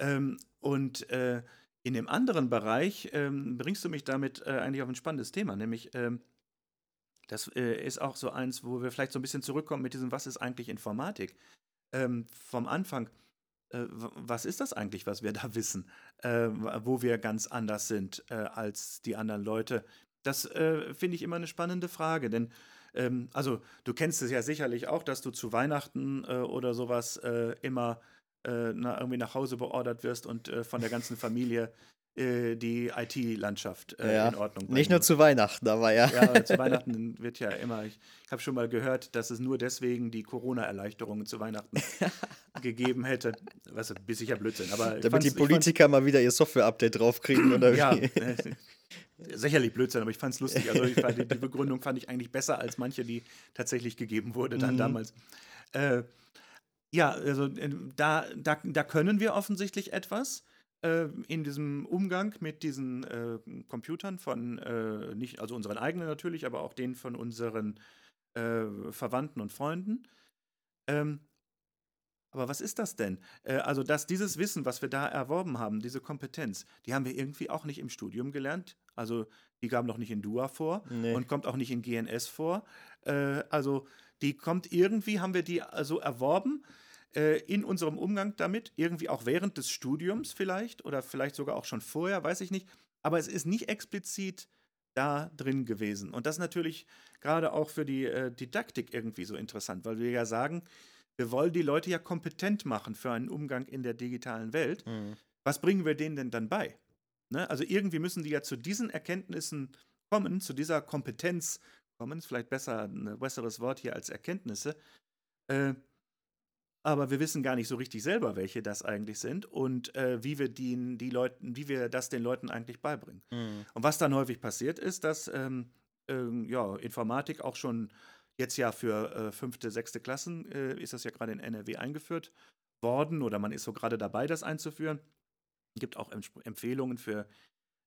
Ähm, und äh, in dem anderen Bereich ähm, bringst du mich damit äh, eigentlich auf ein spannendes Thema, nämlich ähm, das äh, ist auch so eins, wo wir vielleicht so ein bisschen zurückkommen mit diesem, was ist eigentlich Informatik? Ähm, vom Anfang äh, was ist das eigentlich, was wir da wissen, äh, wo wir ganz anders sind äh, als die anderen Leute? Das äh, finde ich immer eine spannende Frage, denn ähm, also du kennst es ja sicherlich auch, dass du zu Weihnachten äh, oder sowas äh, immer na, irgendwie nach Hause beordert wirst und von der ganzen Familie äh, die IT-Landschaft äh, Ja, in Ordnung bringen. nicht nur zu Weihnachten, aber ja. Ja, zu Weihnachten wird ja immer, ich, ich habe schon mal gehört, dass es nur deswegen die Corona-Erleichterungen zu Weihnachten gegeben hätte. Was ein bisschen Blödsinn. Aber Damit die Politiker mal wieder ihr Software-Update draufkriegen oder ja, wie? äh, sicherlich Blödsinn, aber ich fand es lustig. Also fand, die, die Begründung fand ich eigentlich besser als manche, die tatsächlich gegeben wurde dann Mhm. damals. Äh, ja, also äh, da, da, da können wir offensichtlich etwas in diesem Umgang mit diesen äh, Computern von äh, nicht, also unseren eigenen natürlich, aber auch den von unseren äh, Verwandten und Freunden. Ähm, aber was ist das denn? Äh, also, dass dieses Wissen, was wir da erworben haben, diese Kompetenz, die haben wir irgendwie auch nicht im Studium gelernt. Also, die kam noch nicht in DUA vor Nee. und kommt auch nicht in GNS vor. Äh, also, die kommt irgendwie, haben wir die also erworben äh, in unserem Umgang damit, irgendwie auch während des Studiums vielleicht oder vielleicht sogar auch schon vorher, weiß ich nicht. Aber es ist nicht explizit da drin gewesen. Und das ist natürlich gerade auch für die äh, Didaktik irgendwie so interessant, weil wir ja sagen, wir wollen die Leute ja kompetent machen für einen Umgang in der digitalen Welt. Mhm. Was bringen wir denen denn dann bei? Ne? Also irgendwie müssen die ja zu diesen Erkenntnissen kommen, zu dieser Kompetenz kommen, ist vielleicht besser ein besseres Wort hier als Erkenntnisse. Äh, aber wir wissen gar nicht so richtig selber, welche das eigentlich sind und äh, wie wir die, die Leuten, wie wir das den Leuten eigentlich beibringen. Mhm. Und was dann häufig passiert ist, dass ähm, ähm, ja, Informatik auch schon jetzt ja für äh, fünfte, sechste Klassen äh, ist das ja gerade in NRW eingeführt worden oder man ist so gerade dabei, das einzuführen. Es gibt auch Emp Empfehlungen für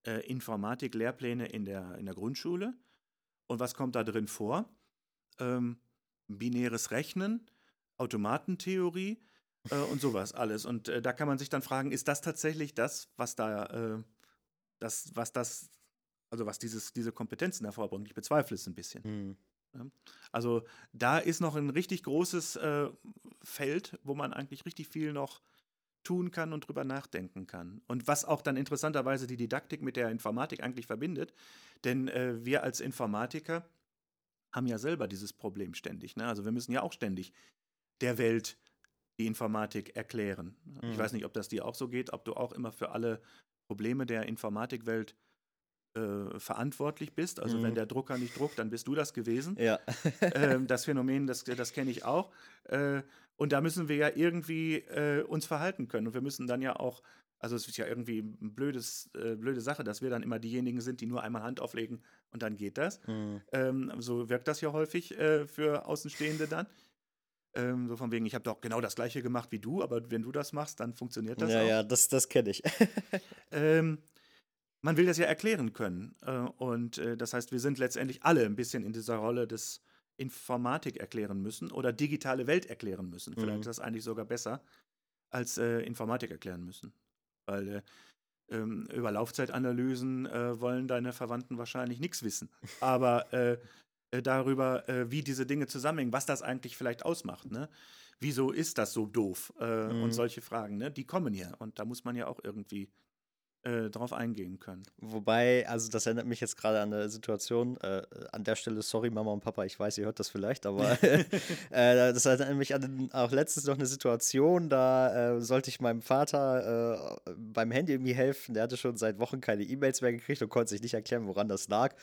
äh, Informatik-Lehrpläne in der, in der Grundschule. Und was kommt da drin vor? Ähm, binäres Rechnen, Automatentheorie äh, und sowas alles. Und äh, da kann man sich dann fragen, ist das tatsächlich das, was da, äh, das, was das, also was dieses, diese Kompetenzen hervorbringt? Ich bezweifle es ein bisschen. Mhm. Also da ist noch ein richtig großes äh, Feld, wo man eigentlich richtig viel noch tun kann und drüber nachdenken kann. Und was auch dann interessanterweise die Didaktik mit der Informatik eigentlich verbindet. Denn äh, wir als Informatiker haben ja selber dieses Problem ständig. Ne? Also wir müssen ja auch ständig der Welt die Informatik erklären. Ich Mhm. weiß nicht, ob das dir auch so geht, ob du auch immer für alle Probleme der Informatikwelt äh, verantwortlich bist. Also wenn Mhm. der Drucker nicht druckt, dann bist du das gewesen Ja. ähm, das Phänomen, das, das kenne ich auch. Äh, und da müssen wir ja irgendwie äh, uns verhalten können. Und wir müssen dann ja auch, also es ist ja irgendwie ein blödes, äh, blöde Sache, dass wir dann immer diejenigen sind, die nur einmal Hand auflegen und dann geht das. Mhm. Ähm, so wirkt das ja häufig äh, für Außenstehende dann. Ähm, so von wegen, ich habe doch genau das gleiche gemacht wie du, aber wenn du das machst, dann funktioniert das ja, auch. ja, das, das kenne ich. Ähm, man will das ja erklären können. Äh, und äh, das heißt, wir sind letztendlich alle ein bisschen in dieser Rolle des Informatik erklären müssen oder digitale Welt erklären müssen. Vielleicht Mhm. ist das eigentlich sogar besser als äh, Informatik erklären müssen. Weil äh, ähm, über Laufzeitanalysen äh, wollen deine Verwandten wahrscheinlich nichts wissen. Aber äh, darüber, äh, wie diese Dinge zusammenhängen, was das eigentlich vielleicht ausmacht. Ne? Wieso ist das so doof? Äh, Mhm. Und solche Fragen, ne? die kommen ja. Und da muss man ja auch irgendwie äh, drauf eingehen können. Wobei, also das erinnert mich jetzt gerade an eine Situation, äh, an der Stelle, sorry Mama und Papa, ich weiß, ihr hört das vielleicht, aber äh, das erinnert mich an auch letztens noch eine Situation, da äh, sollte ich meinem Vater äh, beim Handy irgendwie helfen, der hatte schon seit Wochen keine E-Mails mehr gekriegt und konnte sich nicht erklären, woran das lag.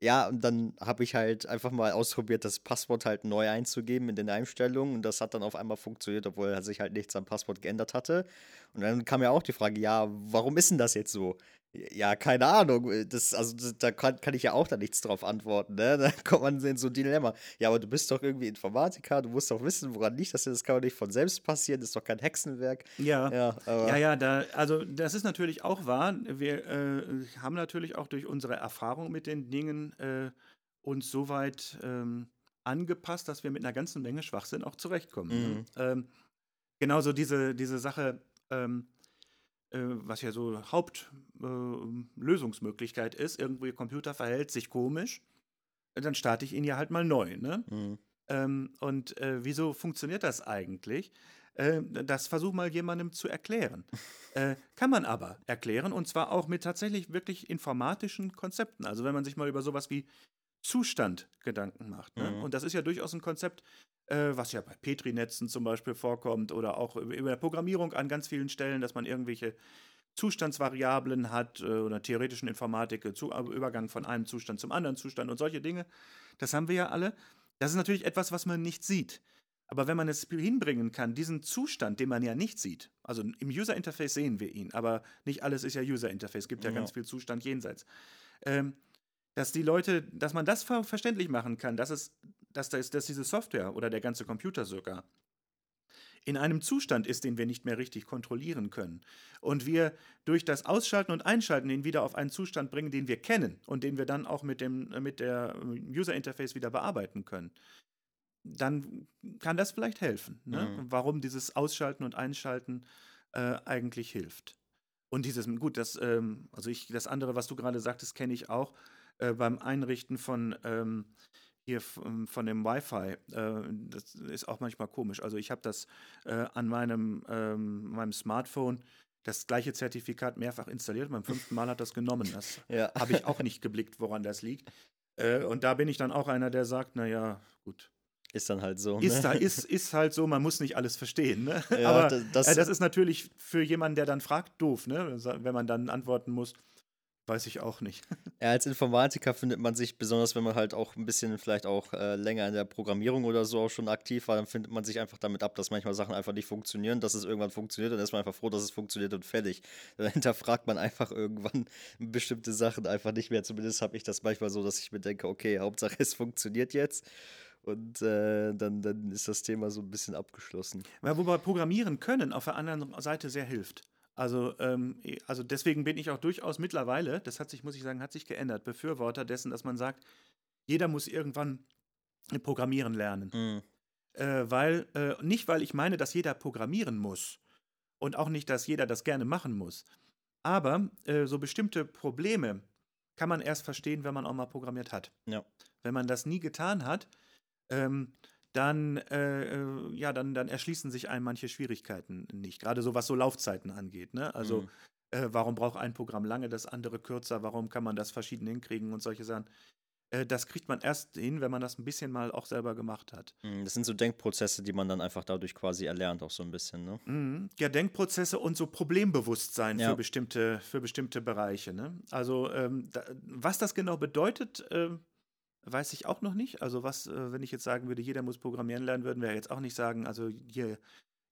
Ja, und dann habe ich halt einfach mal ausprobiert, das Passwort halt neu einzugeben in den Einstellungen und das hat dann auf einmal funktioniert, obwohl sich halt nichts am Passwort geändert hatte. Und dann kam ja auch die Frage, ja, warum ist denn das jetzt so? Ja, keine Ahnung. Das, also, das, da kann, kann ich ja auch da nichts drauf antworten. Ne? Da kommt man in so ein Dilemma. Ja, aber du bist doch irgendwie Informatiker, du musst doch wissen, woran liegt das denn? Das kann doch nicht von selbst passieren, das ist doch kein Hexenwerk. Ja. Ja. Ja, ja, da, also das ist natürlich auch wahr. Wir äh, haben natürlich auch durch unsere Erfahrung mit den Dingen äh, uns so weit ähm, angepasst, dass wir mit einer ganzen Menge Schwachsinn auch zurechtkommen. Mhm. Ne? Ähm, genauso diese, diese Sache, ähm, äh, was ja so Hauptlösungsmöglichkeit ist, irgendwie Computer verhält sich komisch, dann starte ich ihn ja halt mal neu. Ne? Mhm. Ähm, und äh, wieso funktioniert das eigentlich? Äh, das versuch mal jemandem zu erklären. äh, kann man aber erklären und zwar auch mit tatsächlich wirklich informatischen Konzepten. Also wenn man sich mal über sowas wie Zustand Gedanken macht. Ne? Mhm. Und das ist ja durchaus ein Konzept, äh, was ja bei Petri-Netzen zum Beispiel vorkommt oder auch über der Programmierung an ganz vielen Stellen, dass man irgendwelche Zustandsvariablen hat äh, oder theoretischen Informatik, äh, zu, äh, Übergang von einem Zustand zum anderen Zustand und solche Dinge. Das haben wir ja alle. Das ist natürlich etwas, was man nicht sieht. Aber wenn man es hinbringen kann, diesen Zustand, den man ja nicht sieht, also im User Interface sehen wir ihn, aber nicht alles ist ja User Interface, es gibt ja, ja ganz viel Zustand jenseits. Ähm, dass die Leute, dass man das ver verständlich machen kann, dass es, dass, das, dass diese Software oder der ganze Computer sogar in einem Zustand ist, den wir nicht mehr richtig kontrollieren können. Und wir durch das Ausschalten und Einschalten ihn wieder auf einen Zustand bringen, den wir kennen und den wir dann auch mit, dem, mit der User Interface wieder bearbeiten können. Dann kann das vielleicht helfen, ne? mhm. warum dieses Ausschalten und Einschalten äh, eigentlich hilft. Und dieses, gut, das, ähm, also ich, das andere, was du gerade sagtest, kenne ich auch äh, beim Einrichten von ähm, hier ähm, von dem Wi-Fi. Äh, das ist auch manchmal komisch. Also ich habe das äh, an meinem, ähm, meinem Smartphone das gleiche Zertifikat mehrfach installiert. Beim fünften Mal hat das genommen. Das ja. habe ich auch nicht geblickt, woran das liegt. Äh, und da bin ich dann auch einer, der sagt, naja, gut. Ist dann halt so. Ne? Ist, da, ist, ist halt so, man muss nicht alles verstehen. Ne? Ja, Aber das, das, das, ist natürlich für jemanden, der dann fragt, doof, ne? wenn man dann antworten muss. Weiß ich auch nicht. Ja, als Informatiker findet man sich, besonders wenn man halt auch ein bisschen vielleicht auch äh, länger in der Programmierung oder so auch schon aktiv war, dann findet man sich einfach damit ab, dass manchmal Sachen einfach nicht funktionieren, dass es irgendwann funktioniert und dann ist man einfach froh, dass es funktioniert und fertig. Dann hinterfragt man einfach irgendwann bestimmte Sachen einfach nicht mehr. Zumindest habe ich das manchmal so, dass ich mir denke, okay, Hauptsache es funktioniert jetzt. Und äh, dann, dann ist das Thema so ein bisschen abgeschlossen. Ja, wobei Programmieren können auf der anderen Seite sehr hilft. Also, ähm, also deswegen bin ich auch durchaus mittlerweile, das hat sich, muss ich sagen, hat sich geändert, Befürworter dessen, dass man sagt, jeder muss irgendwann programmieren lernen. Mhm. Äh, weil, äh, nicht weil ich meine, dass jeder programmieren muss und auch nicht, dass jeder das gerne machen muss. Aber äh, so bestimmte Probleme kann man erst verstehen, wenn man auch mal programmiert hat. Ja. Wenn man das nie getan hat, ähm, dann, äh, äh, ja, dann, dann erschließen sich einem manche Schwierigkeiten nicht. Gerade so was so Laufzeiten angeht. Ne? Also, mhm. äh, warum braucht ein Programm lange, das andere kürzer? Warum kann man das verschieden hinkriegen und solche Sachen? Äh, das kriegt man erst hin, wenn man das ein bisschen mal auch selber gemacht hat. Mhm, das sind so Denkprozesse, die man dann einfach dadurch quasi erlernt, auch so ein bisschen. Ne? Mhm. Ja, Denkprozesse und so Problembewusstsein ja. für, bestimmte, für bestimmte Bereiche. Ne? Also, ähm, da, was das genau bedeutet, äh, Weiß ich auch noch nicht. Also was, äh, wenn ich jetzt sagen würde, jeder muss programmieren lernen, würden wir jetzt auch nicht sagen, also hier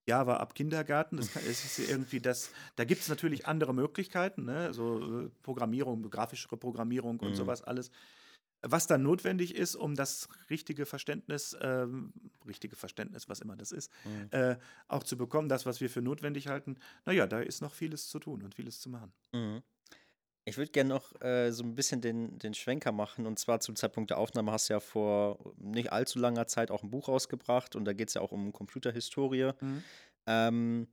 Java ab Kindergarten. Das, kann, ist irgendwie das. Da gibt es natürlich andere Möglichkeiten, ne? so äh, Programmierung, grafischere Programmierung und mhm. sowas alles. Was dann notwendig ist, um das richtige Verständnis, ähm, richtige Verständnis, was immer das ist, mhm. äh, auch zu bekommen, das, was wir für notwendig halten, naja, da ist noch vieles zu tun und vieles zu machen. Mhm. Ich würde gerne noch äh, so ein bisschen den, den Schwenker machen. Und zwar zum Zeitpunkt der Aufnahme hast du ja vor nicht allzu langer Zeit auch ein Buch rausgebracht. Und da geht es ja auch um Computerhistorie. Mhm. Ähm,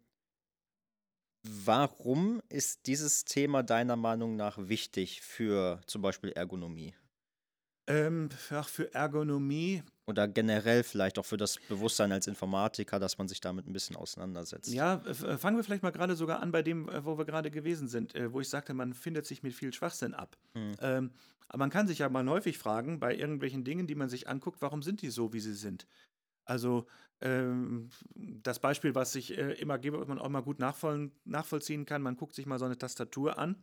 warum ist dieses Thema deiner Meinung nach wichtig für zum Beispiel Ergonomie? Ähm, ach, für Ergonomie. Oder generell vielleicht auch für das Bewusstsein als Informatiker, dass man sich damit ein bisschen auseinandersetzt. Ja, äh, fangen wir vielleicht mal gerade sogar an bei dem, äh, wo wir gerade gewesen sind, äh, wo ich sagte, man findet sich mit viel Schwachsinn ab. Hm. Ähm, aber man kann sich ja mal häufig fragen, bei irgendwelchen Dingen, die man sich anguckt, warum sind die so, wie sie sind? Also ähm, das Beispiel, was ich äh, immer gebe, was man auch mal gut nachvoll nachvollziehen kann, man guckt sich mal so eine Tastatur an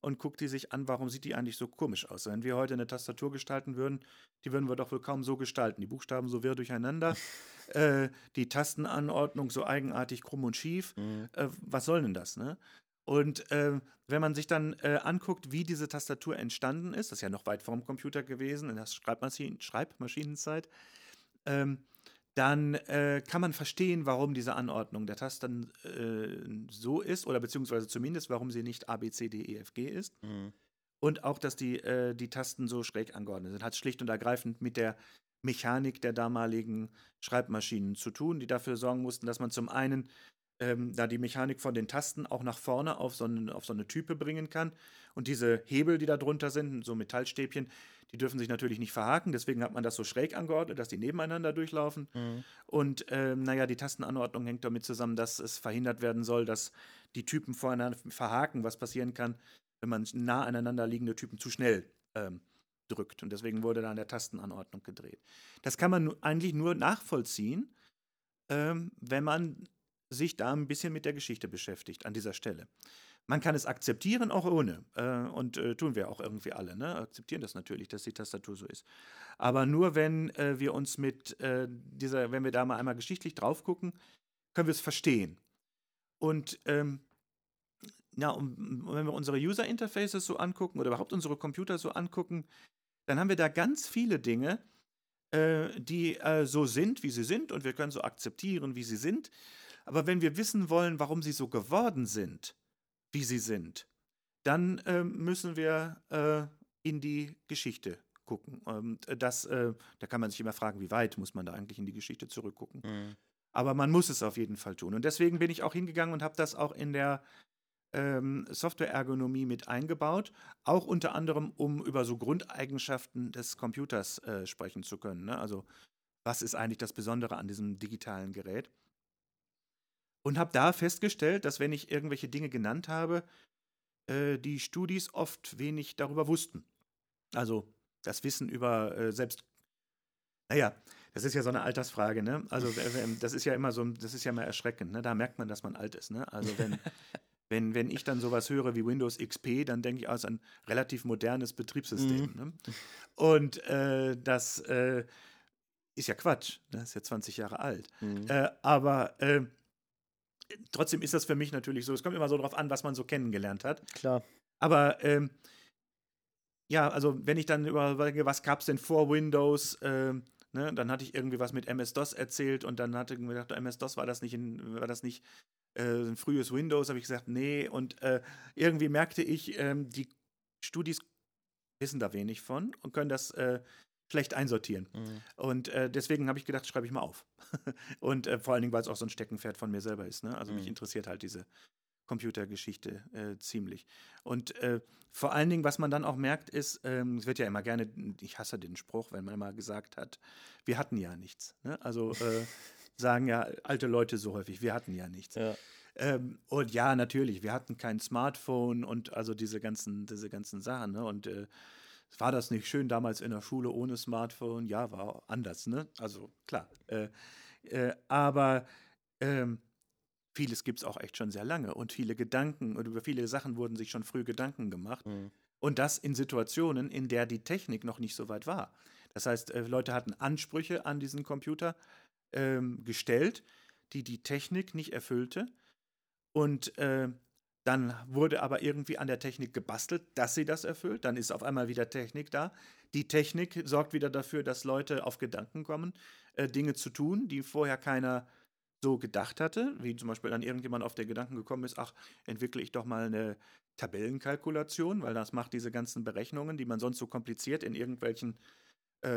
und guckt die sich an, warum sieht die eigentlich so komisch aus. Wenn wir heute eine Tastatur gestalten würden, die würden wir doch wohl kaum so gestalten. Die Buchstaben so wirr durcheinander, äh, die Tastenanordnung so eigenartig krumm und schief. Mhm. Äh, was soll denn das, ne? Und äh, wenn man sich dann äh, anguckt, wie diese Tastatur entstanden ist, das ist ja noch weit vorm Computer gewesen, in der Schreibmaschinen Schreibmaschinenzeit, ähm, dann äh, kann man verstehen, warum diese Anordnung der Tasten äh, so ist oder beziehungsweise zumindest, warum sie nicht A, B, C, D, E, F, G ist. Mhm. Und auch, dass die, äh, die Tasten so schräg angeordnet sind. Hat schlicht und ergreifend mit der Mechanik der damaligen Schreibmaschinen zu tun, die dafür sorgen mussten, dass man zum einen ähm, da die Mechanik von den Tasten auch nach vorne auf so, eine, auf so eine Type bringen kann. Und diese Hebel, die da drunter sind, so Metallstäbchen, die dürfen sich natürlich nicht verhaken, deswegen hat man das so schräg angeordnet, dass die nebeneinander durchlaufen. Mhm. Und ähm, naja, die Tastenanordnung hängt damit zusammen, dass es verhindert werden soll, dass die Typen voreinander verhaken, was passieren kann, wenn man nah aneinander liegende Typen zu schnell ähm, drückt. Und deswegen wurde da an der Tastenanordnung gedreht. Das kann man eigentlich nur nachvollziehen, ähm, wenn man sich da ein bisschen mit der Geschichte beschäftigt an dieser Stelle. man kann es akzeptieren, auch ohne. Äh, und äh, tun wir auch irgendwie alle. Ne? Akzeptieren das natürlich, dass die Tastatur so ist. Aber nur wenn äh, wir uns mit äh, dieser, wenn wir da mal einmal geschichtlich drauf gucken, können wir es verstehen. Und ähm, ja, und wenn wir unsere User Interfaces so angucken oder überhaupt unsere Computer so angucken, dann haben wir da ganz viele Dinge, äh, die äh, so sind, wie sie sind, und wir können so akzeptieren, wie sie sind. Aber wenn wir wissen wollen, warum sie so geworden sind, wie sie sind, dann äh, müssen wir äh, in die Geschichte gucken. Und das, äh, da kann man sich immer fragen, wie weit muss man da eigentlich in die Geschichte zurückgucken. Mhm. Aber man muss es auf jeden Fall tun. Und deswegen bin ich auch hingegangen und habe das auch in der ähm, Software-Ergonomie mit eingebaut, auch unter anderem, um über so Grundeigenschaften des Computers äh, sprechen zu können. Ne? Also was ist eigentlich das Besondere an diesem digitalen Gerät? Und habe da festgestellt, dass wenn ich irgendwelche Dinge genannt habe, äh, die Studis oft wenig darüber wussten. Also das Wissen über äh, selbst, naja, das ist ja so eine Altersfrage, ne? Also das ist ja immer so, das ist ja immer erschreckend, ne? Da merkt man, dass man alt ist, ne? Also wenn, wenn, wenn ich dann sowas höre wie Windows XP, dann denke ich aus ein relativ modernes Betriebssystem. Mhm. Ne? Und äh, das äh, ist ja Quatsch, das ne? ist ja 20 Jahre alt. Mhm. Äh, aber trotzdem ist das für mich natürlich so, es kommt immer so drauf an, was man so kennengelernt hat. Klar. Aber ähm, ja, also wenn ich dann überlege, was gab es denn vor Windows, ähm, Ne, dann hatte ich irgendwie was mit MS-DOS erzählt und dann hatte ich mir gedacht, MS-DOS war das nicht, in, war das nicht äh, ein frühes Windows? Habe ich gesagt, nee. Und äh, irgendwie merkte ich, ähm, die Studis wissen da wenig von und können das äh, schlecht einsortieren. Mhm. Und äh, deswegen habe ich gedacht, schreibe ich mal auf. und äh, vor allen Dingen, weil es auch so ein Steckenpferd von mir selber ist. Ne? Also mhm. mich interessiert halt diese Computergeschichte äh, ziemlich. Und äh, vor allen Dingen, was man dann auch merkt, ist, ähm, es wird ja immer gerne, ich hasse den Spruch, wenn man mal gesagt hat, wir hatten ja nichts. Ne? Also äh, sagen ja alte Leute so häufig, wir hatten ja nichts. Ja. Ähm, und ja, natürlich, wir hatten kein Smartphone und also diese ganzen, diese ganzen Sachen. Ne? Und äh, war das nicht schön damals in der Schule ohne Smartphone? Ja, war anders, ne? Also klar. Äh, äh, aber ähm, vieles gibt es auch echt schon sehr lange und viele Gedanken und über viele Sachen wurden sich schon früh Gedanken gemacht. Mhm. Und das in Situationen, in der die Technik noch nicht so weit war. Das heißt, äh, Leute hatten Ansprüche an diesen Computer ähm, gestellt, die die Technik nicht erfüllte. Und äh, dann wurde aber irgendwie an der Technik gebastelt, dass sie das erfüllt. Dann ist auf einmal wieder Technik da. Die Technik sorgt wieder dafür, dass Leute auf Gedanken kommen, äh, Dinge zu tun, die vorher keiner so gedacht hatte, wie zum Beispiel dann irgendjemand auf der Gedanken gekommen ist, ach, entwickle ich doch mal eine Tabellenkalkulation, weil das macht diese ganzen Berechnungen, die man sonst so kompliziert in irgendwelchen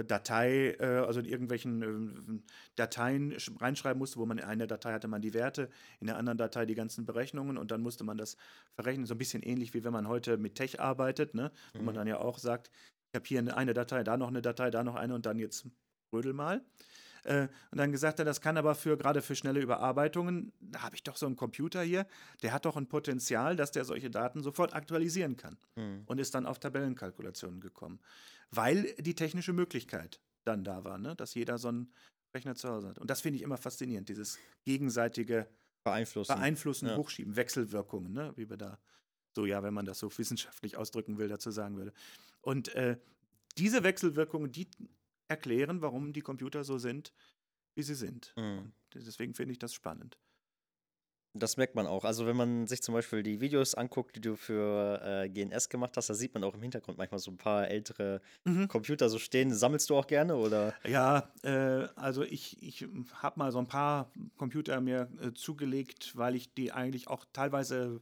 Datei, äh, also in irgendwelchen äh, Dateien reinschreiben musste, wo man in einer Datei hatte man die Werte, in der anderen Datei die ganzen Berechnungen und dann musste man das verrechnen. So ein bisschen ähnlich wie wenn man heute mit Tech arbeitet, ne? wo mhm. man dann ja auch sagt, ich habe hier eine Datei, da noch eine Datei, da noch eine und dann jetzt rödel mal. Äh, und dann gesagt hat, das kann aber für gerade für schnelle Überarbeitungen, da habe ich doch so einen Computer hier, der hat doch ein Potenzial, dass der solche Daten sofort aktualisieren kann. Mhm. Und ist dann auf Tabellenkalkulationen gekommen. Weil die technische Möglichkeit dann da war, ne? dass jeder so einen Rechner zu Hause hat. Und das finde ich immer faszinierend, dieses gegenseitige Beeinflussen, Beeinflussen ja. Hochschieben, Wechselwirkungen, ne? wie wir da so, ja, wenn man das so wissenschaftlich ausdrücken will, dazu sagen würde. Und äh, diese Wechselwirkungen, die erklären, warum die Computer so sind, wie sie sind. Mhm. deswegen finde ich das spannend. Das merkt man auch. Also wenn man sich zum Beispiel die Videos anguckt, die du für äh, GNS gemacht hast, da sieht man auch im Hintergrund manchmal so ein paar ältere mhm. Computer so stehen. Sammelst du auch gerne oder? Ja, äh, also ich, ich habe mal so ein paar Computer mir äh, zugelegt, weil ich die eigentlich auch teilweise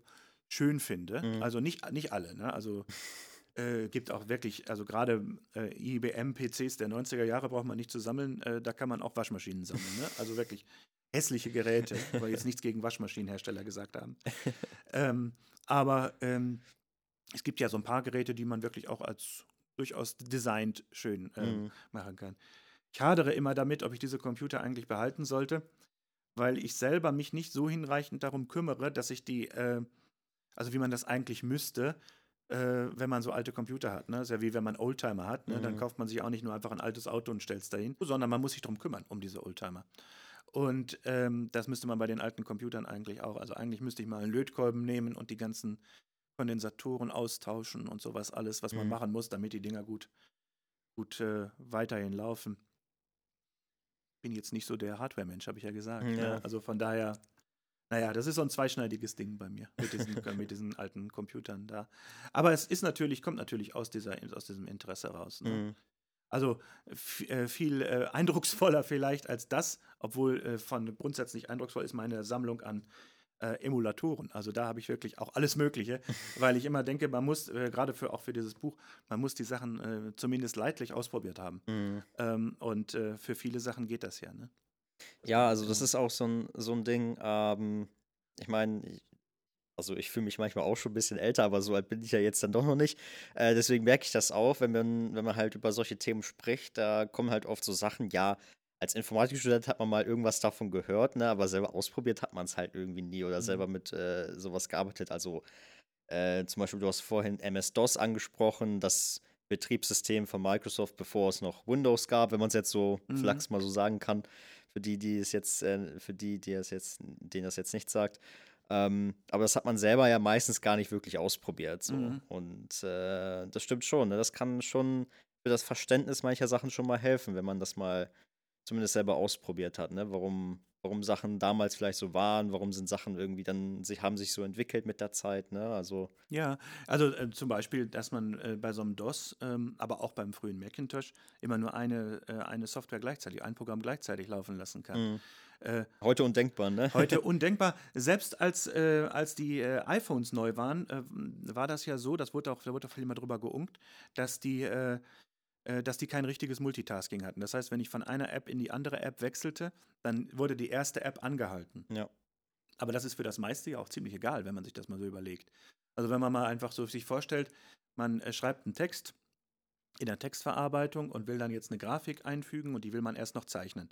schön finde. Mhm. Also nicht, nicht alle, ne? Also äh, gibt auch wirklich, also gerade äh, IBM-PCs der 90er Jahre braucht man nicht zu sammeln, äh, da kann man auch Waschmaschinen sammeln. Ne? Also wirklich hässliche Geräte, weil jetzt nichts gegen Waschmaschinenhersteller gesagt haben. ähm, aber ähm, es gibt ja so ein paar Geräte, die man wirklich auch als durchaus designt schön ähm, mhm. machen kann. Ich hadere immer damit, ob ich diese Computer eigentlich behalten sollte, weil ich selber mich nicht so hinreichend darum kümmere, dass ich die, äh, also wie man das eigentlich müsste, äh, wenn man so alte Computer hat. Ne? Das ist ja wie wenn man Oldtimer hat. Ne? Mhm. Dann kauft man sich auch nicht nur einfach ein altes Auto und stellt es dahin, sondern man muss sich darum kümmern, um diese Oldtimer. Und ähm, das müsste man bei den alten Computern eigentlich auch. Also eigentlich müsste ich mal einen Lötkolben nehmen und die ganzen Kondensatoren austauschen und sowas alles, was man Mhm. machen muss, damit die Dinger gut, gut äh, weiterhin laufen. Bin jetzt nicht so der Hardware-Mensch, habe ich ja gesagt. Ja. Ne? Also von daher, naja, das ist so ein zweischneidiges Ding bei mir mit diesen, mit diesen alten Computern da. Aber es ist natürlich, kommt natürlich aus, dieser, aus diesem Interesse raus. Ne? Mhm. Also äh, viel äh, eindrucksvoller vielleicht als das, obwohl äh, von grundsätzlich eindrucksvoll ist meine Sammlung an äh, Emulatoren. Also da habe ich wirklich auch alles Mögliche, weil ich immer denke, man muss, äh, gerade für auch für dieses Buch, man muss die Sachen zumindest leidlich ausprobiert haben. Mhm. Ähm, und für viele Sachen geht das ja, ne? Ja, also das ist auch so ein, so ein Ding. Ähm, ich meine, ich- also ich fühle mich manchmal auch schon ein bisschen älter, aber so alt bin ich ja jetzt dann doch noch nicht. Äh, deswegen merke ich das auch, wenn man, wenn man halt über solche Themen spricht, da kommen halt oft so Sachen, ja, als Informatikstudent hat man mal irgendwas davon gehört, ne, aber selber ausprobiert hat man es halt irgendwie nie oder Mhm. selber mit äh, sowas gearbeitet. Also äh, zum Beispiel, du hast vorhin MS-DOS angesprochen, das Betriebssystem von Microsoft, bevor es noch Windows gab, wenn man es jetzt so Mhm. flachs mal so sagen kann, für die, die es jetzt, äh, für die, die es jetzt, denen das jetzt nicht sagt. Ähm, aber das hat man selber ja meistens gar nicht wirklich ausprobiert. So. Mhm. Und äh, das stimmt schon. Ne? Das kann schon für das Verständnis mancher Sachen schon mal helfen, wenn man das mal zumindest selber ausprobiert hat. Ne? Warum, warum Sachen damals vielleicht so waren, warum sind Sachen irgendwie dann sich, haben sich so entwickelt mit der Zeit. Ne? Also, Ja, also äh, zum Beispiel, dass man äh, bei so einem DOS, ähm, aber auch beim frühen Macintosh, immer nur eine, äh, eine Software gleichzeitig, ein Programm gleichzeitig laufen lassen kann. mh. Äh, heute undenkbar, ne? Heute undenkbar. Selbst als, äh, als die äh, iPhones neu waren, war das ja so, das wurde auch, da wurde auch viel mal drüber geunkt, dass die, dass die kein richtiges Multitasking hatten. Das heißt, wenn ich von einer App in die andere App wechselte, dann wurde die erste App angehalten. Ja. Aber das ist für das meiste ja auch ziemlich egal, wenn man sich das mal so überlegt. Also wenn man mal einfach so sich vorstellt, man äh, schreibt einen Text in der Textverarbeitung und will dann jetzt eine Grafik einfügen und die will man erst noch zeichnen.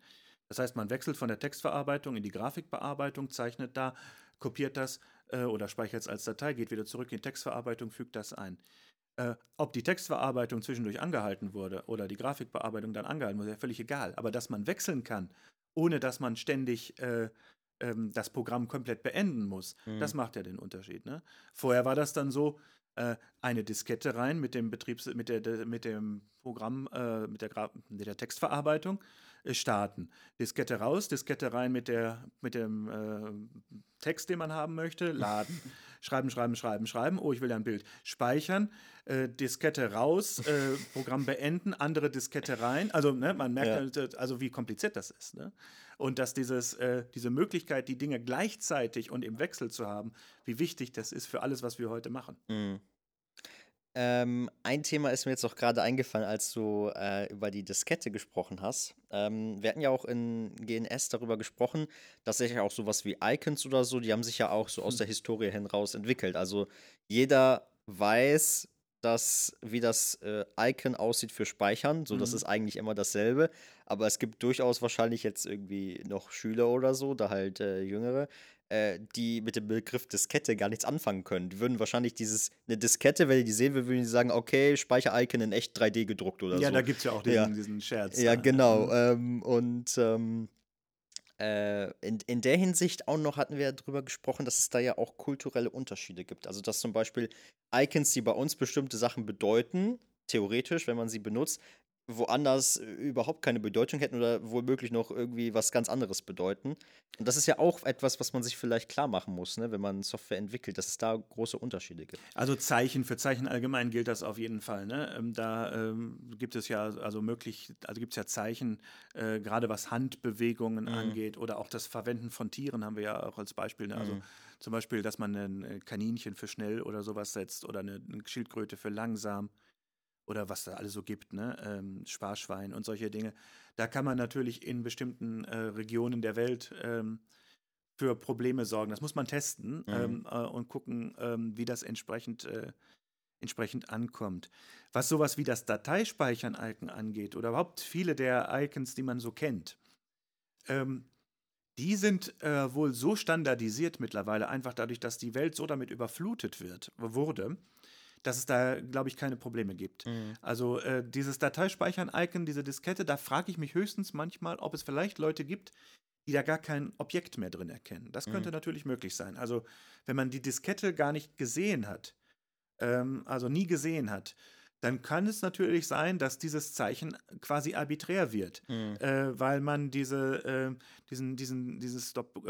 Das heißt, man wechselt von der Textverarbeitung in die Grafikbearbeitung, zeichnet da, kopiert das äh, oder speichert es als Datei, geht wieder zurück in die Textverarbeitung, fügt das ein. Äh, ob die Textverarbeitung zwischendurch angehalten wurde oder die Grafikbearbeitung dann angehalten wurde, ist ja völlig egal. Aber dass man wechseln kann, ohne dass man ständig äh, ähm, das Programm komplett beenden muss, Mhm. das macht ja den Unterschied. Ne? Vorher war das dann so, äh, eine Diskette rein mit dem Betriebs mit der, der mit dem Programm äh, mit der, mit der Textverarbeitung äh, starten. Diskette raus Diskette rein mit der mit dem äh, Text den man haben möchte laden. Schreiben schreiben schreiben schreiben. Oh ich will ja ein Bild. Speichern äh, Diskette raus Programm beenden andere Diskette rein. Also ne, man merkt Ja. also wie kompliziert das ist ne? Und dass dieses äh, diese Möglichkeit die Dinge gleichzeitig und im Wechsel zu haben wie wichtig das ist für alles was wir heute machen Mhm. Ähm, ein Thema ist mir jetzt auch gerade eingefallen, als du äh, über die Diskette gesprochen hast. Ähm, wir hatten ja auch in GNS darüber gesprochen, dass sich ja auch sowas wie Icons oder so, die haben sich ja auch so aus der Historie heraus entwickelt. Also jeder weiß, dass, wie das äh, Icon aussieht für Speichern. So, das Mhm. ist eigentlich immer dasselbe. Aber es gibt durchaus wahrscheinlich jetzt irgendwie noch Schüler oder so, da halt äh, Jüngere, äh, die mit dem Begriff Diskette gar nichts anfangen können. Die würden wahrscheinlich dieses, eine Diskette, wenn die die sehen würden, würden die sagen, okay, Speicher-Icon in echt 3D gedruckt oder ja, so. da gibt es ja auch diesen, Ja. diesen Scherz. Ja, da. genau. Mhm. Ähm, und ähm, äh, in, in der Hinsicht auch noch hatten wir darüber gesprochen, dass es da ja auch kulturelle Unterschiede gibt. Also, dass zum Beispiel Icons, die bei uns bestimmte Sachen bedeuten, theoretisch, wenn man sie benutzt, woanders äh, überhaupt keine Bedeutung hätten oder womöglich noch irgendwie was ganz anderes bedeuten. Und das ist ja auch etwas, was man sich vielleicht klar machen muss, ne, wenn man Software entwickelt, dass es da große Unterschiede gibt. Also Zeichen, für Zeichen allgemein gilt das auf jeden Fall. Ne? Ähm, da ähm, gibt es ja also möglich, also gibt es ja Zeichen, äh, gerade was Handbewegungen Mhm. angeht oder auch das Verwenden von Tieren haben wir ja auch als Beispiel. Ne? Also Mhm. zum Beispiel, dass man ein äh, Kaninchen für schnell oder sowas setzt oder eine, eine Schildkröte für langsam oder was da alles so gibt, ne? ähm, Sparschwein und solche Dinge. Da kann man natürlich in bestimmten äh, Regionen der Welt ähm, für Probleme sorgen. Das muss man testen Mhm. ähm, äh, und gucken, ähm, wie das entsprechend, äh, entsprechend ankommt. Was sowas wie das Dateispeichern-Icon angeht oder überhaupt viele der Icons, die man so kennt, ähm, die sind äh, wohl so standardisiert mittlerweile, einfach dadurch, dass die Welt so damit überflutet wird, wurde, dass es da, glaube ich, keine Probleme gibt. Also äh, dieses Dateispeichern-Icon, diese Diskette, da frage ich mich höchstens manchmal, ob es vielleicht Leute gibt, die da gar kein Objekt mehr drin erkennen. Das könnte Mhm. natürlich möglich sein. Also wenn man die Diskette gar nicht gesehen hat, ähm, also nie gesehen hat, dann kann es natürlich sein, dass dieses Zeichen quasi arbiträr wird, Mhm. äh, weil man diese, äh, diesen, diesen, dieses Dop-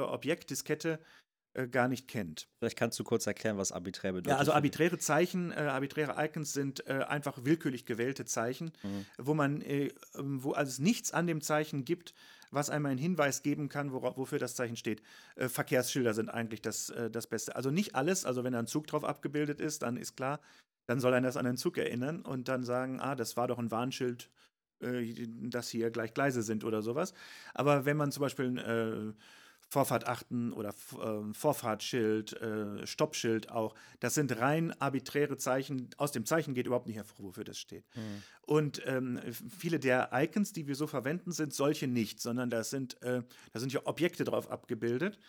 äh, gar nicht kennt. Vielleicht kannst du kurz erklären, was arbiträr bedeutet. Ja, also arbiträre Zeichen, äh, arbiträre Icons sind äh, einfach willkürlich gewählte Zeichen, Mhm. wo man, äh, ähm, wo also es nichts an dem Zeichen gibt, was einem einen Hinweis geben kann, wora- wofür das Zeichen steht. Äh, Verkehrsschilder sind eigentlich das, äh, das Beste. Also nicht alles, also wenn da ein Zug drauf abgebildet ist, dann ist klar, dann soll einen das an einen Zug erinnern und dann sagen, ah, das war doch ein Warnschild, dass hier gleich Gleise sind oder sowas. Aber wenn man zum Beispiel Vorfahrt achten oder ähm, Vorfahrtsschild, äh, Stoppschild auch. Das sind rein arbiträre Zeichen. Aus dem Zeichen geht überhaupt nicht hervor, wofür das steht. Mhm. Und ähm, viele der Icons, die wir so verwenden, sind solche nicht, sondern das sind, äh, da sind ja Objekte drauf abgebildet.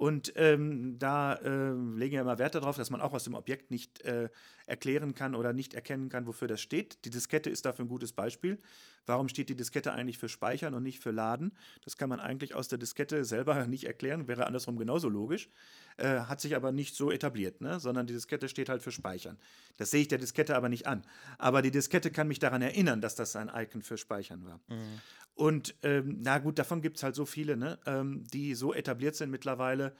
Und ähm, da äh, legen wir immer Wert darauf, dass man auch aus dem Objekt nicht äh, erklären kann oder nicht erkennen kann, wofür das steht. Die Diskette ist dafür ein gutes Beispiel. Warum steht die Diskette eigentlich für Speichern und nicht für Laden? Das kann man eigentlich aus der Diskette selber nicht erklären, wäre andersrum genauso logisch. Äh, hat sich aber nicht so etabliert, ne? sondern die Diskette steht halt für Speichern. Das sehe ich der Diskette aber nicht an. Aber die Diskette kann mich daran erinnern, dass das ein Icon für Speichern war. Mhm. Und ähm, na gut, davon gibt es halt so viele, ne? ähm, die so etabliert sind mittlerweile,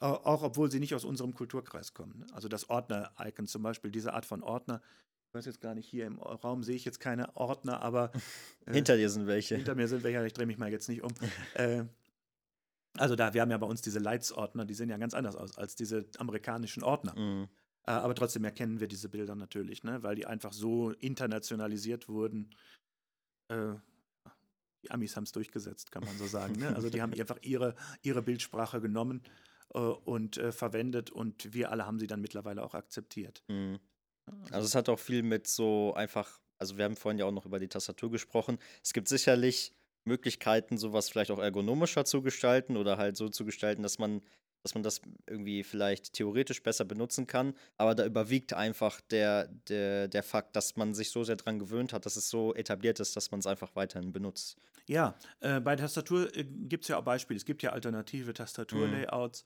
äh, auch obwohl sie nicht aus unserem Kulturkreis kommen. Ne? Also das Ordner-Icon zum Beispiel, diese Art von Ordner. Ich weiß jetzt gar nicht, hier im Raum sehe ich jetzt keine Ordner, aber äh, Hinter dir sind welche. hinter mir sind welche, ich drehe mich mal jetzt nicht um. äh, also da, wir haben ja bei uns diese Lights-Ordner, die sehen ja ganz anders aus als diese amerikanischen Ordner. Mhm. Äh, aber trotzdem erkennen wir diese Bilder natürlich, ne? weil die einfach so internationalisiert wurden. Die Amis haben es durchgesetzt, kann man so sagen. Ne? Also die haben einfach ihre, ihre Bildsprache genommen äh, und äh, verwendet und wir alle haben sie dann mittlerweile auch akzeptiert. Mhm. Also es hat auch viel mit so einfach, also wir haben vorhin ja auch noch über die Tastatur gesprochen. Es gibt sicherlich Möglichkeiten, sowas vielleicht auch ergonomischer zu gestalten oder halt so zu gestalten, dass man, dass man das irgendwie vielleicht theoretisch besser benutzen kann. Aber da überwiegt einfach der, der, der Fakt, dass man sich so sehr dran gewöhnt hat, dass es so etabliert ist, dass man es einfach weiterhin benutzt. Ja, äh, bei Tastatur äh, gibt es ja auch Beispiele. Es gibt ja alternative Tastaturlayouts,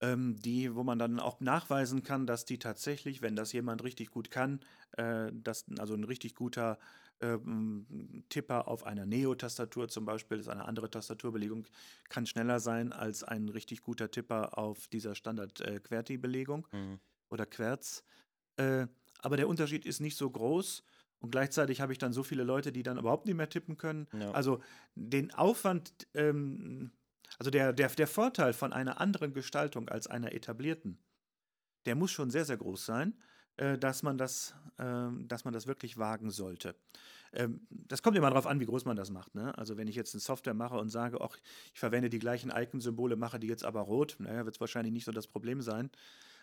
ähm, die, wo man dann auch nachweisen kann, dass die tatsächlich, wenn das jemand richtig gut kann, äh, dass, also ein richtig guter ähm, Tipper auf einer Neo-Tastatur zum Beispiel, ist eine andere Tastaturbelegung, kann schneller sein als ein richtig guter Tipper auf dieser Standard-QWERTY-Belegung Mhm. oder Querz. Äh, aber der Unterschied ist nicht so groß. Und gleichzeitig habe ich dann so viele Leute, die dann überhaupt nicht mehr tippen können. Ja. Also den Aufwand, ähm, also der, der, der Vorteil von einer anderen Gestaltung als einer etablierten, der muss schon sehr, sehr groß sein, äh, dass, man das, ähm, dass man das wirklich wagen sollte. Ähm, das kommt immer darauf an, wie groß man das macht. Ne? Also wenn ich jetzt eine Software mache und sage, ach, ich verwende die gleichen Icon-Symbole, mache die jetzt aber rot, naja, wird es wahrscheinlich nicht so das Problem sein.